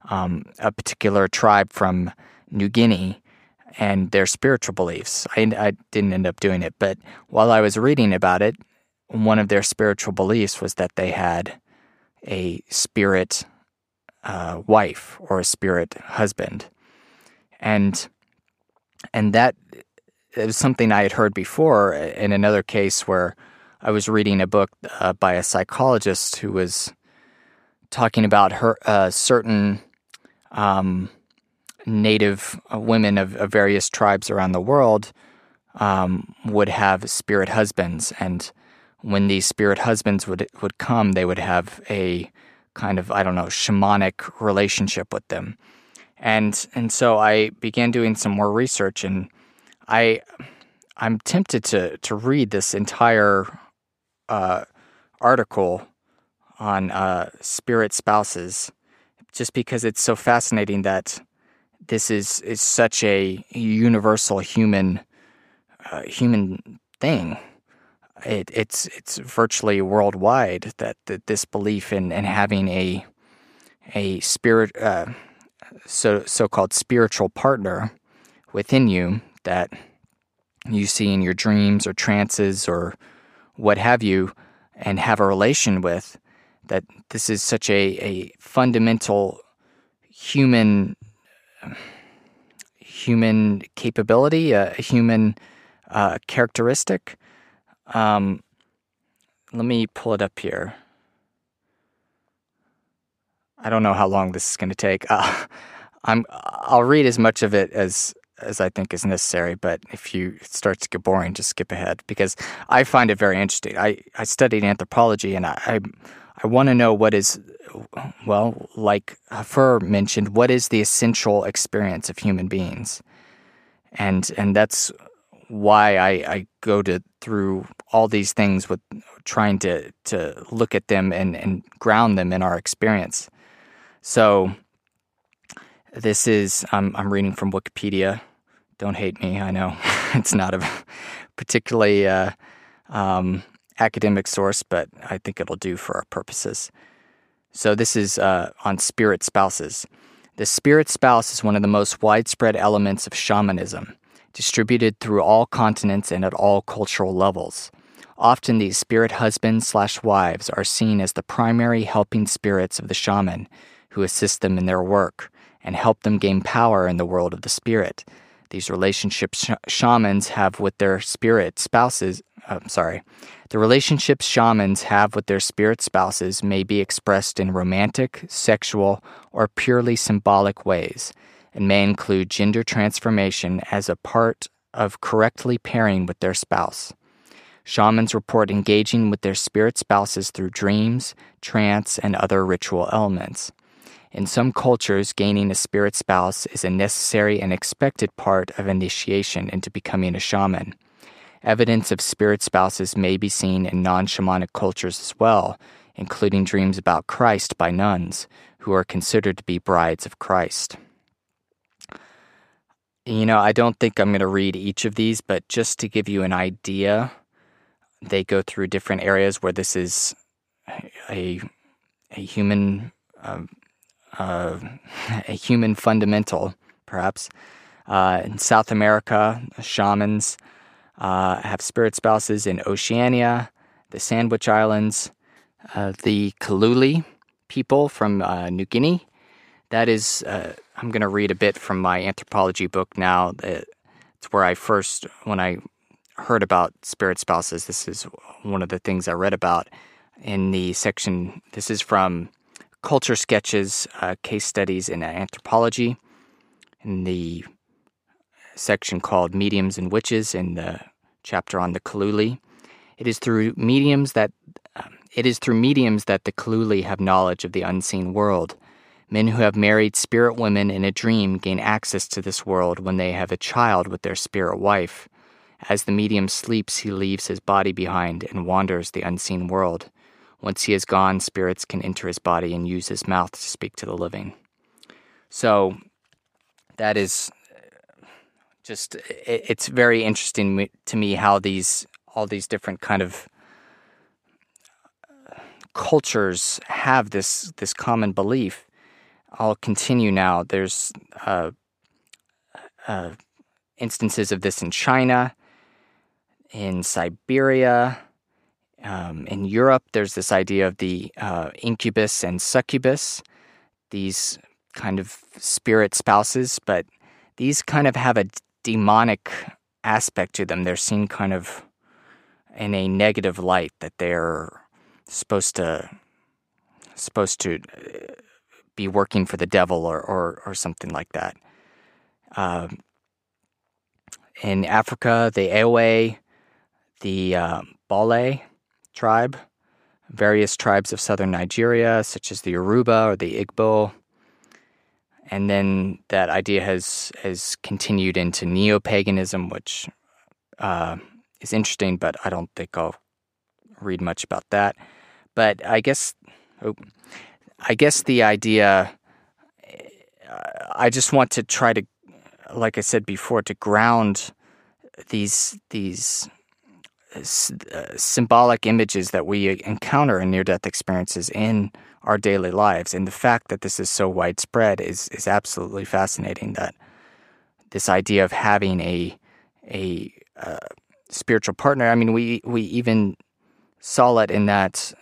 um, a particular tribe from New Guinea and their spiritual beliefs. I, I didn't end up doing it, but while I was reading about it, one of their spiritual beliefs was that they had a spirit uh, wife or a spirit husband, and and that was something I had heard before in another case where I was reading a book uh, by a psychologist who was talking about her uh, certain um, native uh, women of, of, various tribes around the world um, would have spirit husbands, and when these spirit husbands would would come, they would have a kind of I don't know shamanic relationship with them, and and so I began doing some more research, and I I'm tempted to to read this entire uh, article on uh, spirit spouses, just because it's so fascinating that this is is such a universal human uh, human thing. It, it's it's virtually worldwide that, that this belief in, in having a a spirit uh, so so called spiritual partner within you that you see in your dreams or trances or what have you and have a relation with that this is such a, a fundamental human human capability a, human uh, characteristic um, let me pull it up here i don't know how long this is going to take uh, <laughs> i'm i'll read as much of it as as I think is necessary. But if you start to get boring, just skip ahead because I find it very interesting. I, I studied anthropology and I I, I want to know what is well, like Fur mentioned, what is the essential experience of human beings, and and that's why I, I go to through all these things with trying to to look at them and, and ground them in our experience. So this is I'm I'm reading from Wikipedia. Don't hate me. I know <laughs> it's not a particularly uh, um, academic source, but I think it'll do for our purposes. So this is uh, on spirit spouses. The spirit spouse is one of the most widespread elements of shamanism, distributed through all continents and at all cultural levels. Often these spirit husbands slash wives are seen as the primary helping spirits of the shaman, who assist them in their work and help them gain power in the world of the spirit. These relationships sh- shamans have with their spirit spouses, uh, sorry, the relationships shamans have with their spirit spouses may be expressed in romantic, sexual, or purely symbolic ways, and may include gender transformation as a part of correctly pairing with their spouse. Shamans report engaging with their spirit spouses through dreams, trance, and other ritual elements. In some cultures, gaining a spirit spouse is a necessary and expected part of initiation into becoming a shaman. Evidence of spirit spouses may be seen in non shamanic cultures as well, including dreams about Christ by nuns, who are considered to be brides of Christ. You know, I don't think I'm going to read each of these, but just to give you an idea, they go through different areas where this is a, a human um, uh, <laughs> a human fundamental, perhaps. Uh, in South America, shamans uh, have spirit spouses in Oceania, the Sandwich Islands, uh, the Kaluli people from uh, New Guinea. That is, uh, I'm going to read a bit from my anthropology book now. It's where I first, when I heard about spirit spouses, this is one of the things I read about in the section. This is from culture sketches, uh, case studies in anthropology, in the section called Mediums and Witches, in the chapter on the Kaluli. It is through mediums that um, it is through mediums that the Kaluli have knowledge of the unseen world. Men who have married spirit women in a dream gain access to this world when they have a child with their spirit wife. As the medium sleeps, he leaves his body behind and wanders the unseen world. Once he is gone, spirits can enter his body and use his mouth to speak to the living. So that is uh, just it's very interesting to me how these all these different kind of uh, cultures have this this common belief. I'll continue now. There's uh, uh, instances of this in China, in Siberia, um, in Europe, there's this idea of the uh, incubus and succubus, these kind of spirit spouses, but these kind of have a demonic aspect to them. They're seen kind of in a negative light that they're supposed to supposed to uh, be working for the devil or or, or something like that. Um, in Africa, the Ewe, the uh, Baule tribe, various tribes of southern Nigeria, such as the Yoruba or the Igbo. And then that idea has has continued into neo paganism, which uh, is interesting, but I don't think I'll read much about that. But I guess, oh, I guess the idea, I just want to try to, like I said before, to ground these these uh, symbolic images that we encounter in near-death experiences in our daily lives, and the fact that this is so widespread is is absolutely fascinating. That this idea of having a a uh, spiritual partner. I mean, we we even saw it in that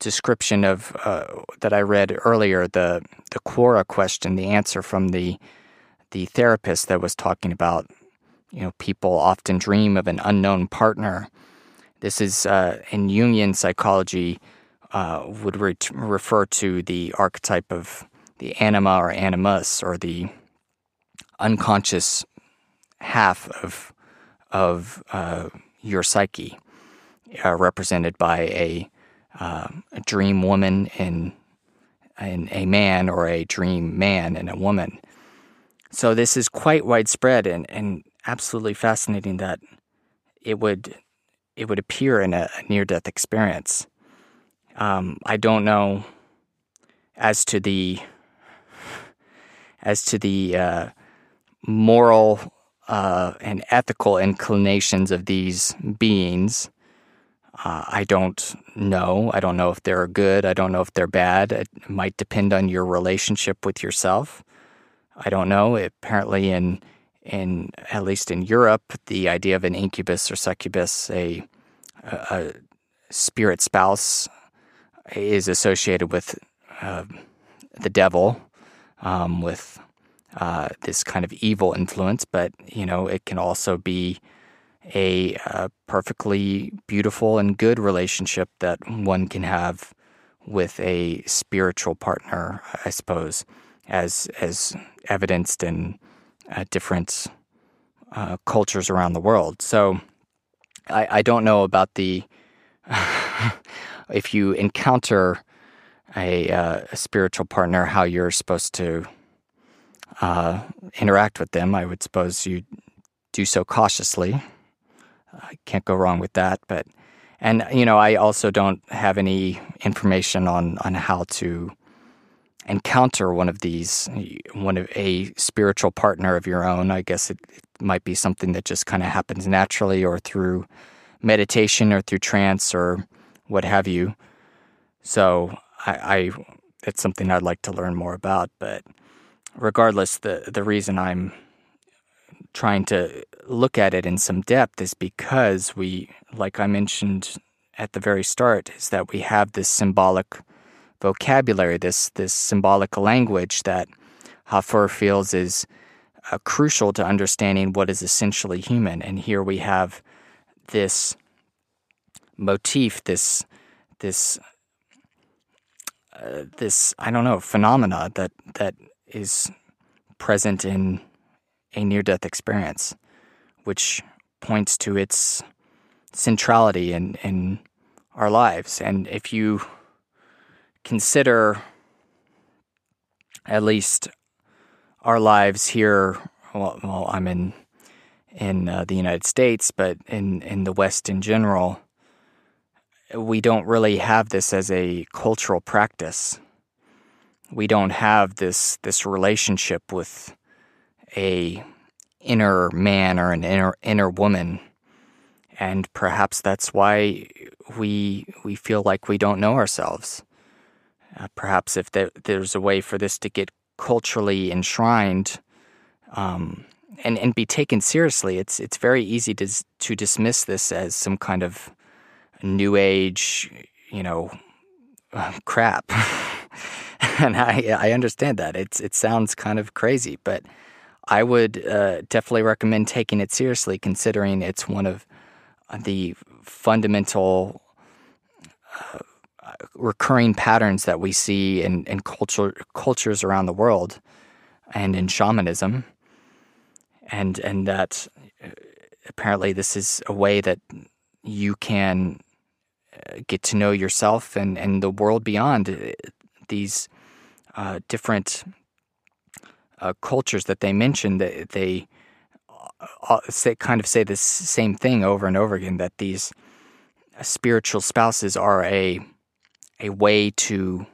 description of uh, that I read earlier, the the Quora question, the answer from the the therapist that was talking about, you know, people often dream of an unknown partner. This is uh, in Jungian psychology uh, would re- refer to the archetype of the anima or animus or the unconscious half of of uh, your psyche, uh, represented by a, uh, a, dream woman in, in a man or a dream man in a woman. So this is quite widespread and, and absolutely fascinating that it would it would appear in a, a near death experience. Um, I don't know as to the as to the uh, moral uh, and ethical inclinations of these beings. Uh, I don't know. I don't know if they're good. I don't know if they're bad. It might depend on your relationship with yourself. I don't know. Apparently, in in at least in Europe, the idea of an incubus or succubus, a, a, a spirit spouse, is associated with uh, the devil, um, with uh, this kind of evil influence, but you know it can also be a, uh, perfectly beautiful and good relationship that one can have with a spiritual partner, I suppose, as as evidenced in uh, different uh, cultures around the world. So I, I don't know about the <laughs> if you encounter a, uh, a spiritual partner, how you're supposed to uh, interact with them. I would suppose you do so cautiously. I can't go wrong with that. But and you know, I also don't have any information on on how to encounter one of these, one of a spiritual partner of your own. I guess it, it might be something that just kind of happens naturally, or through meditation, or through trance, or what have you. So I, I it's something I'd like to learn more about, but regardless, the the reason I'm trying to look at it in some depth is because we, like I mentioned at the very start, is that we have this symbolic vocabulary, this this symbolic language that Hafer feels is uh, crucial to understanding what is essentially human. And here we have this motif, this this uh, this I don't know phenomena that that is present in a near death experience, which points to its centrality in, in our lives. And if you consider at least our lives here, well, well I'm in in uh, the United States, but in, in the West in general, we don't really have this as a cultural practice we don't have this this relationship with a inner man or an inner inner woman. And perhaps that's why we we feel like we don't know ourselves. Uh, perhaps if there, there's a way for this to get culturally enshrined um, and and be taken seriously it's it's very easy to to dismiss this as some kind of new age you know uh, crap. <laughs> And I I understand that. It's it sounds kind of crazy, but I would uh, definitely recommend taking it seriously, considering it's one of the fundamental uh, recurring patterns that we see in, in culture cultures around the world, and in shamanism, and and that apparently this is a way that you can uh, get to know yourself and, and the world beyond uh, these uh, different uh, cultures that they mention that they uh, say, kind of say the same thing over and over again that these spiritual spouses are a a way to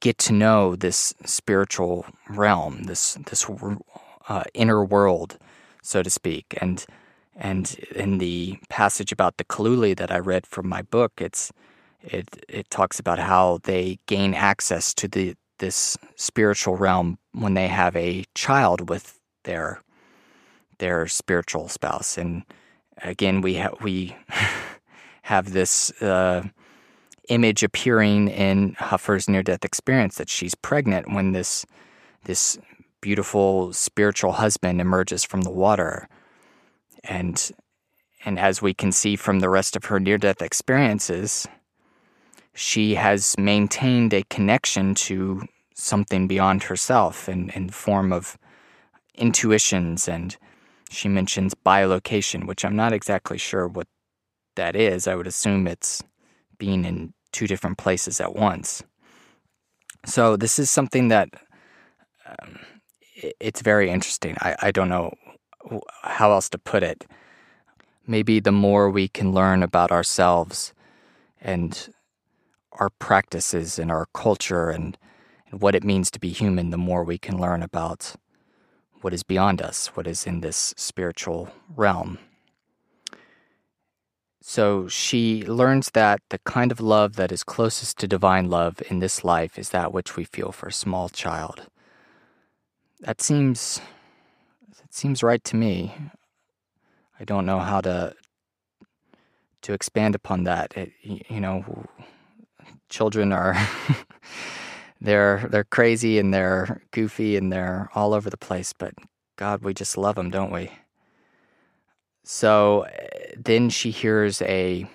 get to know this spiritual realm, this this uh, inner world, so to speak. And and in the passage about the Kaluli that I read from my book, it's it it talks about how they gain access to the this spiritual realm when they have a child with their their spiritual spouse. And again, we have we <laughs> have this. Uh, image appearing in Huffer's near death experience that she's pregnant when this this beautiful spiritual husband emerges from the water. And and as we can see from the rest of her near death experiences, she has maintained a connection to something beyond herself in, in form of intuitions and she mentions bilocation, which I'm not exactly sure what that is. I would assume it's being in two different places at once. So this is something that um, it's very interesting. I, I don't know how else to put it. Maybe the more we can learn about ourselves and our practices and our culture and, and what it means to be human, the more we can learn about what is beyond us, what is in this spiritual realm. So she learns that the kind of love that is closest to divine love in this life is that which we feel for a small child. That seems it seems right to me. I don't know how to to expand upon that. It, you know, children are <laughs> they're they're crazy and they're goofy and they're all over the place, but God, we just love them, don't we? So eh, then she hears a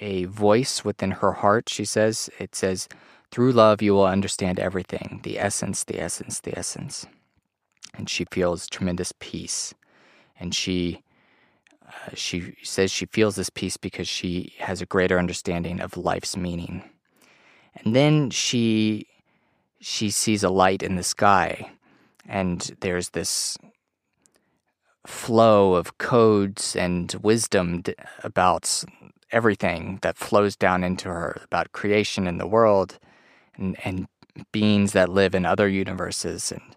a voice within her heart. She says, it says, through love you will understand everything, the essence, the essence, the essence. And she feels tremendous peace. And she uh, she says she feels this peace because she has a greater understanding of life's meaning. And then she she sees a light in the sky and there's this flow of codes and wisdom about everything that flows down into her about creation in the world and, and beings that live in other universes and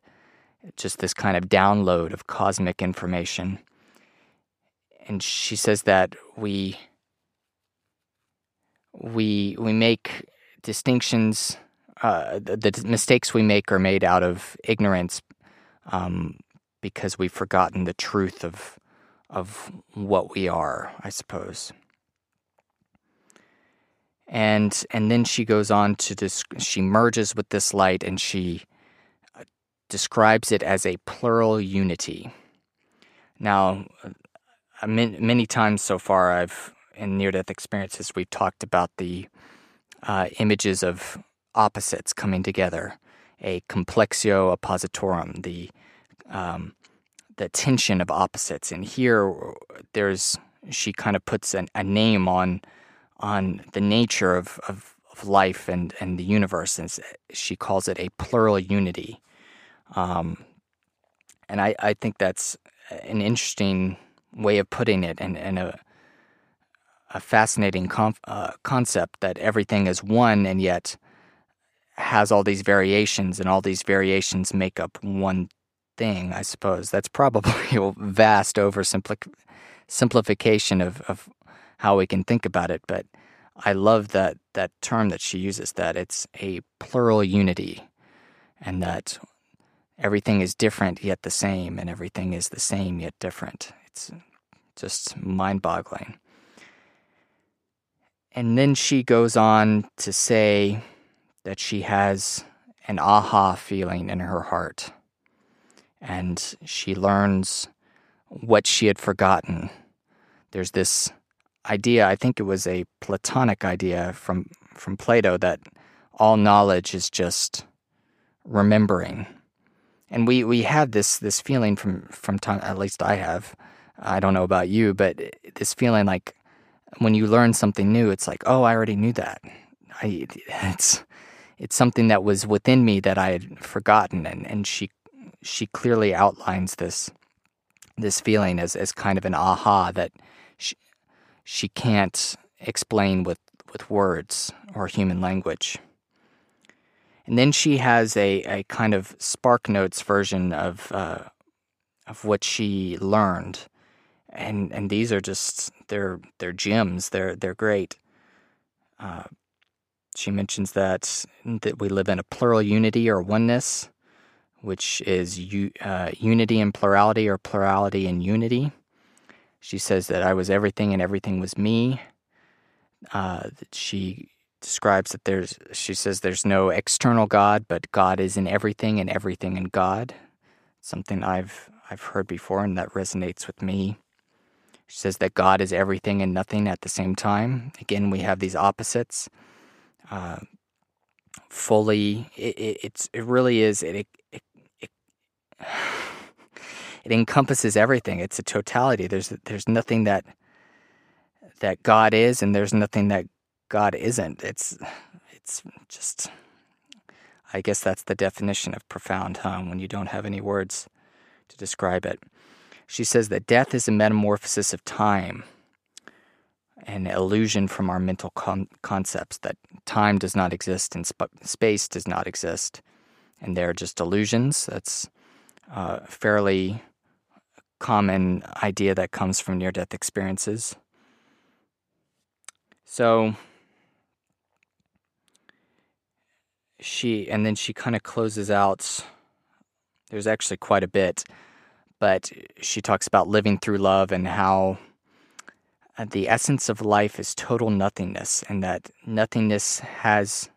just this kind of download of cosmic information. And she says that we we we make distinctions. Uh, the, the, mistakes we make are made out of ignorance, um, because we've forgotten the truth of of what we are, I suppose. And and then she goes on to this she merges with this light and she uh, describes it as a plural unity. Now, many times so far, I've in near death experiences, we've talked about the uh, images of opposites coming together, a complexio oppositorum, the um, the tension of opposites. And here, there's she kind of puts an, a name on on the nature of, of, of, life and, and the universe, and she calls it a plural unity. Um, and I, I think that's an interesting way of putting it, and, and a a fascinating uh, concept that everything is one, and yet has all these variations, and all these variations make up one thing, I suppose. That's probably <laughs> a vast oversimplification of, of how we can think about it, but I love that, that term that she uses, that it's a plural unity, and that everything is different yet the same, and everything is the same yet different. It's just mind boggling. And then she goes on to say that she has an aha feeling in her heart and she learns what she had forgotten. There's this idea, I think it was a Platonic idea from, from Plato, that all knowledge is just remembering. And we, we have this, this feeling from, from time, at least I have, I don't know about you, but this feeling like when you learn something new, it's like, oh, I already knew that. I, <laughs> it's it's something that was within me that I had forgotten, and, and she she clearly outlines this this feeling as, as kind of an aha that she, she can't explain with, with words or human language. And then she has a, a kind of Spark Notes version of uh, of what she learned, and and these are just they're they're gems. They're they're great. Uh, she mentions that that we live in a plural unity or oneness, which is uh, unity and plurality or plurality and unity. She says that I was everything and everything was me. Uh, she describes that there's, she says there's no external God, but God is in everything and everything in God. Something I've, I've heard before and that resonates with me. She says that God is everything and nothing at the same time. Again, we have these opposites. Uh, fully, it, it, it's, it really is, it, it <sighs> it encompasses everything. It's a totality. There's there's nothing that that God is, and there's nothing that God isn't. It's it's just. I guess that's the definition of profound, huh? When you don't have any words to describe it. She says that death is a metamorphosis of time, an illusion from our mental con- concepts, that time does not exist and sp- space does not exist, and they're just illusions. That's uh, fairly common idea that comes from near death experiences. So she, and then she kind of closes out. There's actually quite a bit, but she talks about living through love and how uh, the essence of life is total nothingness, and that nothingness has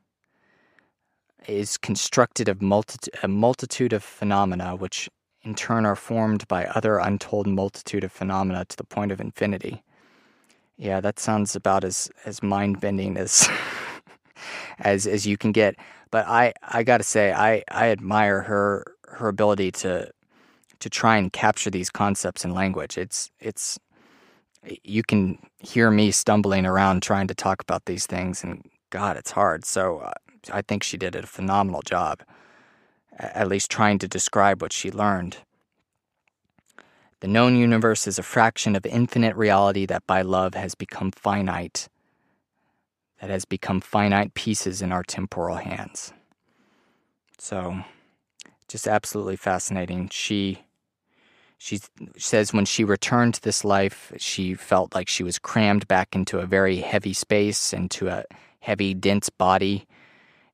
is constructed of multi- a multitude of phenomena, which in turn are formed by other untold multitude of phenomena to the point of infinity. Yeah, that sounds about as, as mind bending as <laughs> as as you can get. But I, I gotta say, I, I admire her her ability to to try and capture these concepts in language. It's it's you can hear me stumbling around trying to talk about these things, and God, it's hard. So uh, I think she did a phenomenal job, at least trying to describe what she learned. The known universe is a fraction of infinite reality that by love has become finite, that has become finite pieces in our temporal hands. So, just absolutely fascinating. She she says when she returned to this life, she felt like she was crammed back into a very heavy space, into a heavy, dense body,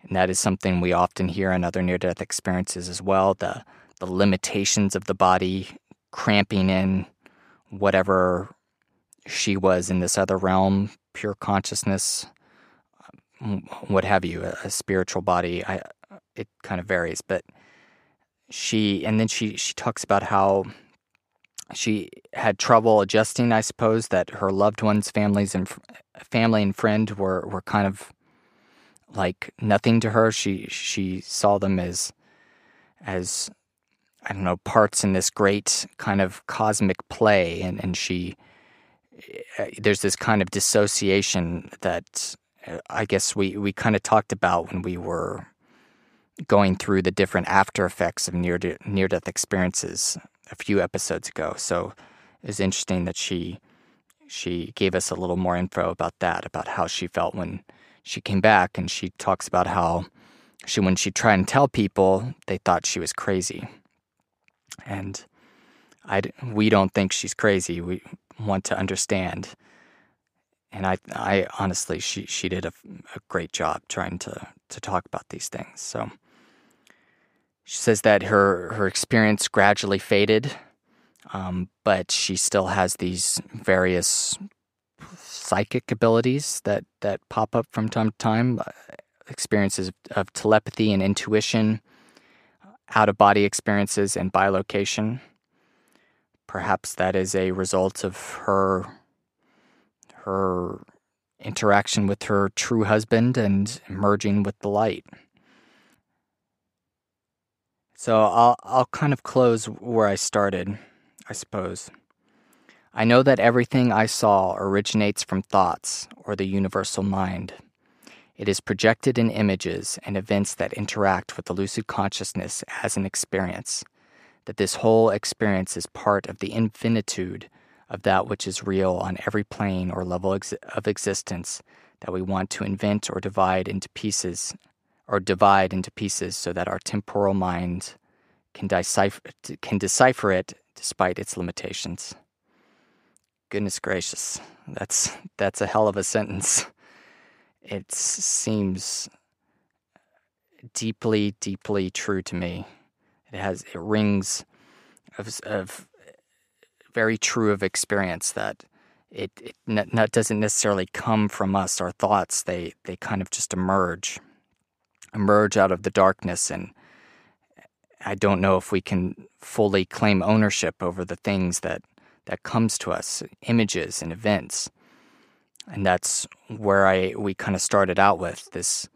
and that is something we often hear in other near death experiences as well the, the limitations of the body cramping in whatever she was in this other realm, pure consciousness, um, what have you, a, a spiritual body. I, it kind of varies, but she, and then she, she talks about how she had trouble adjusting, I suppose, that her loved ones, families, and family and friend were, were kind of like nothing to her. She she saw them as as I don't know parts in this great kind of cosmic play, and and she eh, there's this kind of dissociation that eh, I guess we we kind of talked about when we were going through the different after effects of near near death experiences a few episodes ago. So it was interesting that she she gave us a little more info about that, about how she felt when she came back. And she talks about how she when she tried and tell people they thought she was crazy. And I we don't think she's crazy. We want to understand. And I I honestly she she did a, a great job trying to to talk about these things. So she says that her her experience gradually faded um, but she still has these various psychic abilities that, that pop up from time to time, uh, experiences of, of telepathy and intuition, out of body experiences, and bilocation. Perhaps that is a result of her her interaction with her true husband and merging with the light. So I'll I'll kind of close where I started, I suppose. I know that everything I saw originates from thoughts or the universal mind. It is projected in images and events that interact with the lucid consciousness as an experience, that this whole experience is part of the infinitude of that which is real on every plane or level ex- of existence that we want to invent or divide into pieces or divide into pieces so that our temporal mind can decipher, can decipher it despite its limitations. Goodness gracious, that's that's a hell of a sentence. It seems deeply, deeply true to me. It has it rings of, of very true of experience that it, it doesn't necessarily come from us. Our thoughts they they kind of just emerge, emerge out of the darkness, and I don't know if we can fully claim ownership over the things that that comes to us, images and events. And that's where I we kind of started out with this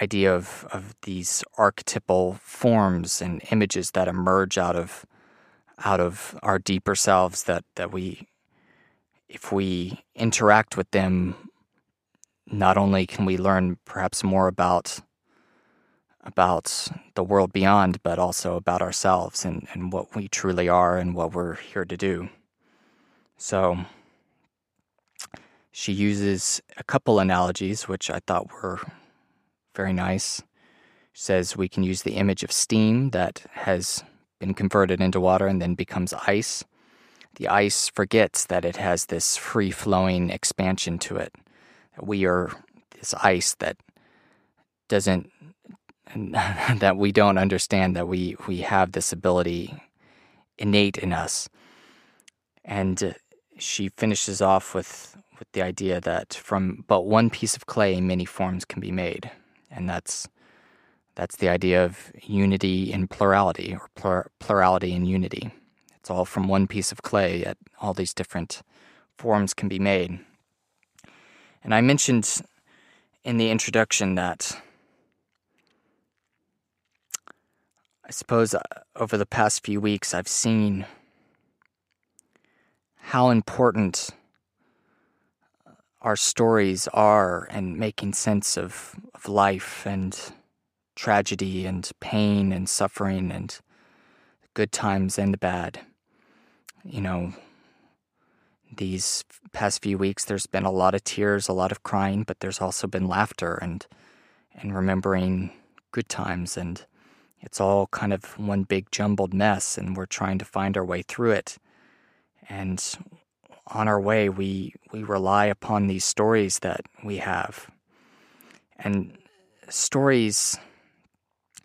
idea of of these archetypal forms and images that emerge out of out of our deeper selves that that we if we interact with them not only can we learn perhaps more about about the world beyond, but also about ourselves and, and what we truly are and what we're here to do. So she uses a couple analogies, which I thought were very nice. She says we can use the image of steam that has been converted into water and then becomes ice. The ice forgets that it has this free flowing expansion to it. We are this ice that doesn't <laughs> that we don't understand that we we have this ability innate in us. And uh, she finishes off with with the idea that from but one piece of clay many forms can be made. And that's that's the idea of unity in plurality or plur- plurality in unity. It's all from one piece of clay yet all these different forms can be made. And I mentioned in the introduction that I suppose uh, over the past few weeks, I've seen how important our stories are in making sense of, of life and tragedy and pain and suffering and good times and the bad. You know, these past few weeks, there's been a lot of tears, a lot of crying, but there's also been laughter and and remembering good times and it's all kind of one big jumbled mess, and we're trying to find our way through it. And on our way, we, we rely upon these stories that we have. And stories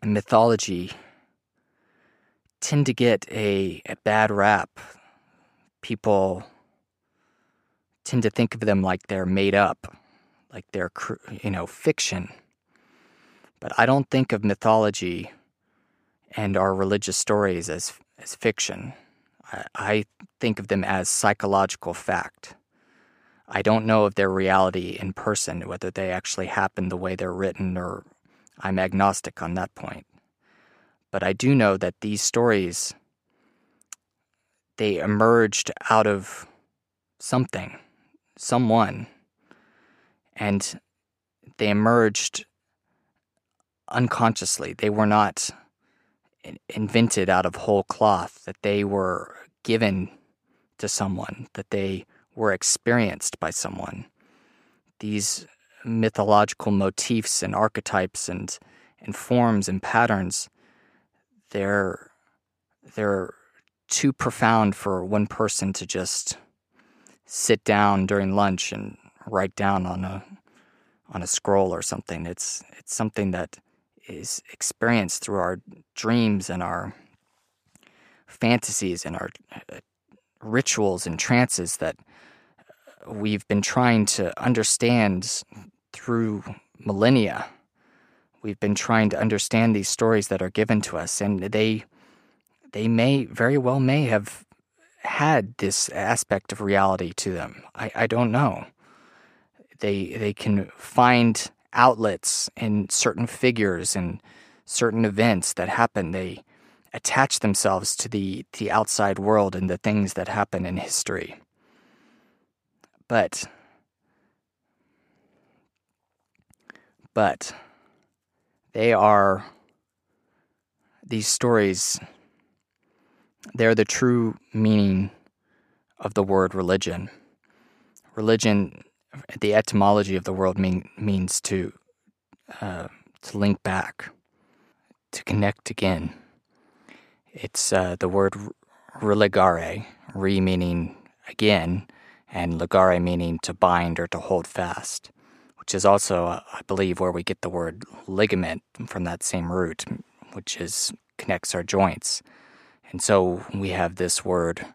and mythology tend to get a, a bad rap. People tend to think of them like they're made up, like they're, you know, fiction. But I don't think of mythology and our religious stories as, as fiction. I, I think of them as psychological fact. I don't know of they're reality in person, whether they actually happen the way they're written, or I'm agnostic on that point. But I do know that these stories, they emerged out of something, someone, and they emerged unconsciously. They were not invented out of whole cloth, that they were given to someone, that they were experienced by someone. These mythological motifs and archetypes and, and forms and patterns, they're, they're too profound for one person to just sit down during lunch and write down on a on a scroll or something. It's it's something that is experienced through our dreams and our fantasies and our uh, rituals and trances that we've been trying to understand through millennia. We've been trying to understand these stories that are given to us, and they they may very well may have had this aspect of reality to them. I, I don't know. They they can find outlets and certain figures and certain events that happen. They attach themselves to the, the outside world and the things that happen in history. But, but, they are, these stories, they're the true meaning of the word religion. Religion, the etymology of the word mean, means to, uh, to link back, to connect again. It's uh, the word religare, re meaning again, and ligare meaning to bind or to hold fast, which is also, uh, I believe, where we get the word ligament from that same root, which is connects our joints. And so we have this word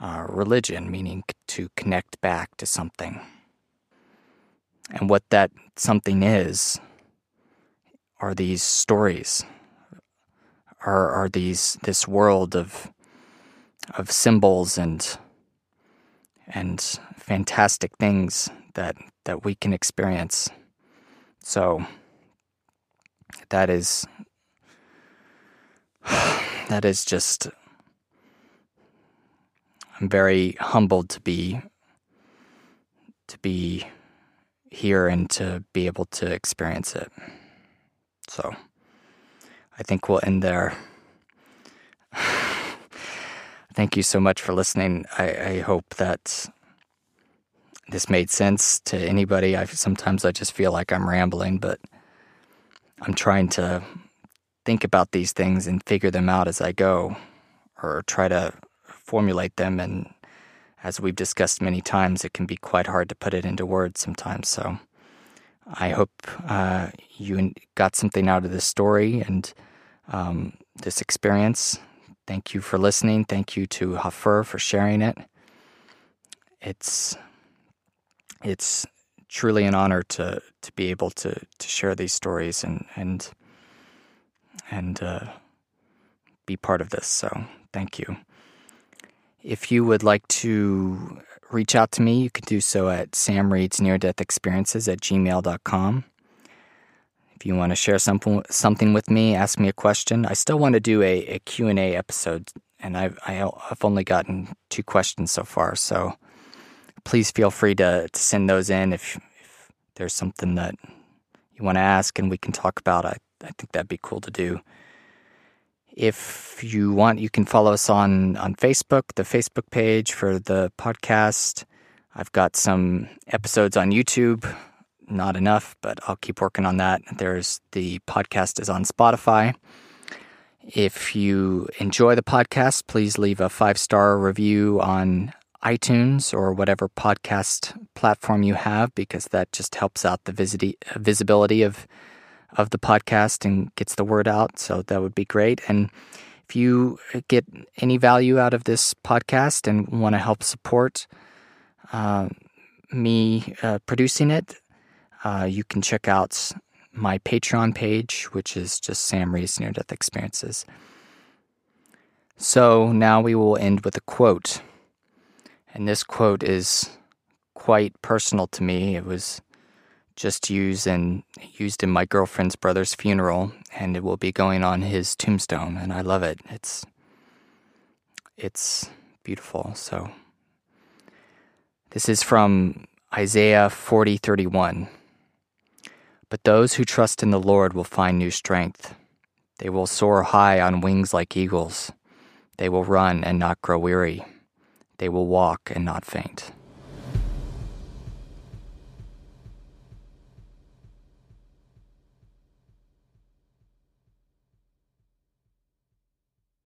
uh, religion, meaning to connect back to something. And what that something is are these stories are are these this world of of symbols and and fantastic things that that we can experience. So that is <sighs> that is just I'm very humbled to be to be here and to be able to experience it. So I think we'll end there. <sighs> Thank you so much for listening. I, I, hope that this made sense to anybody. I sometimes I just feel like I'm rambling, but I'm trying to think about these things and figure them out as I go, or try to formulate them. And as we've discussed many times, it can be quite hard to put it into words sometimes. So I hope uh, you got something out of this story and um, this experience. Thank you for listening. Thank you to Hafer for sharing it. It's it's truly an honor to to be able to to share these stories and and and uh, be part of this. So thank you. If you would like to reach out to me, you can do so at samreadsneardeathexperiences at gmail.com. If you want to share something something with me, ask me a question. I still want to do a, a Q&A episode, and I've, I've only gotten two questions so far, so please feel free to, to send those in if, if there's something that you want to ask and we can talk about. I, I think that'd be cool to do. If you want, you can follow us on, on Facebook, the Facebook page for the podcast. I've got some episodes on YouTube not enough, but I'll keep working on that. There's the podcast is on Spotify. If you enjoy the podcast, please leave a five star review on iTunes or whatever podcast platform you have, because that just helps out the visibility of of the podcast and gets the word out. So that would be great. And if you get any value out of this podcast and want to help support uh, me uh, producing it, uh, you can check out my Patreon page, which is just Sam Reads Near Death Experiences. So now we will end with a quote. And this quote is quite personal to me. It was just used in used in my girlfriend's brother's funeral and it will be going on his tombstone and I love it. It's it's beautiful. So this is from Isaiah 40:31. But those who trust in the Lord will find new strength. They will soar high on wings like eagles. They will run and not grow weary. They will walk and not faint.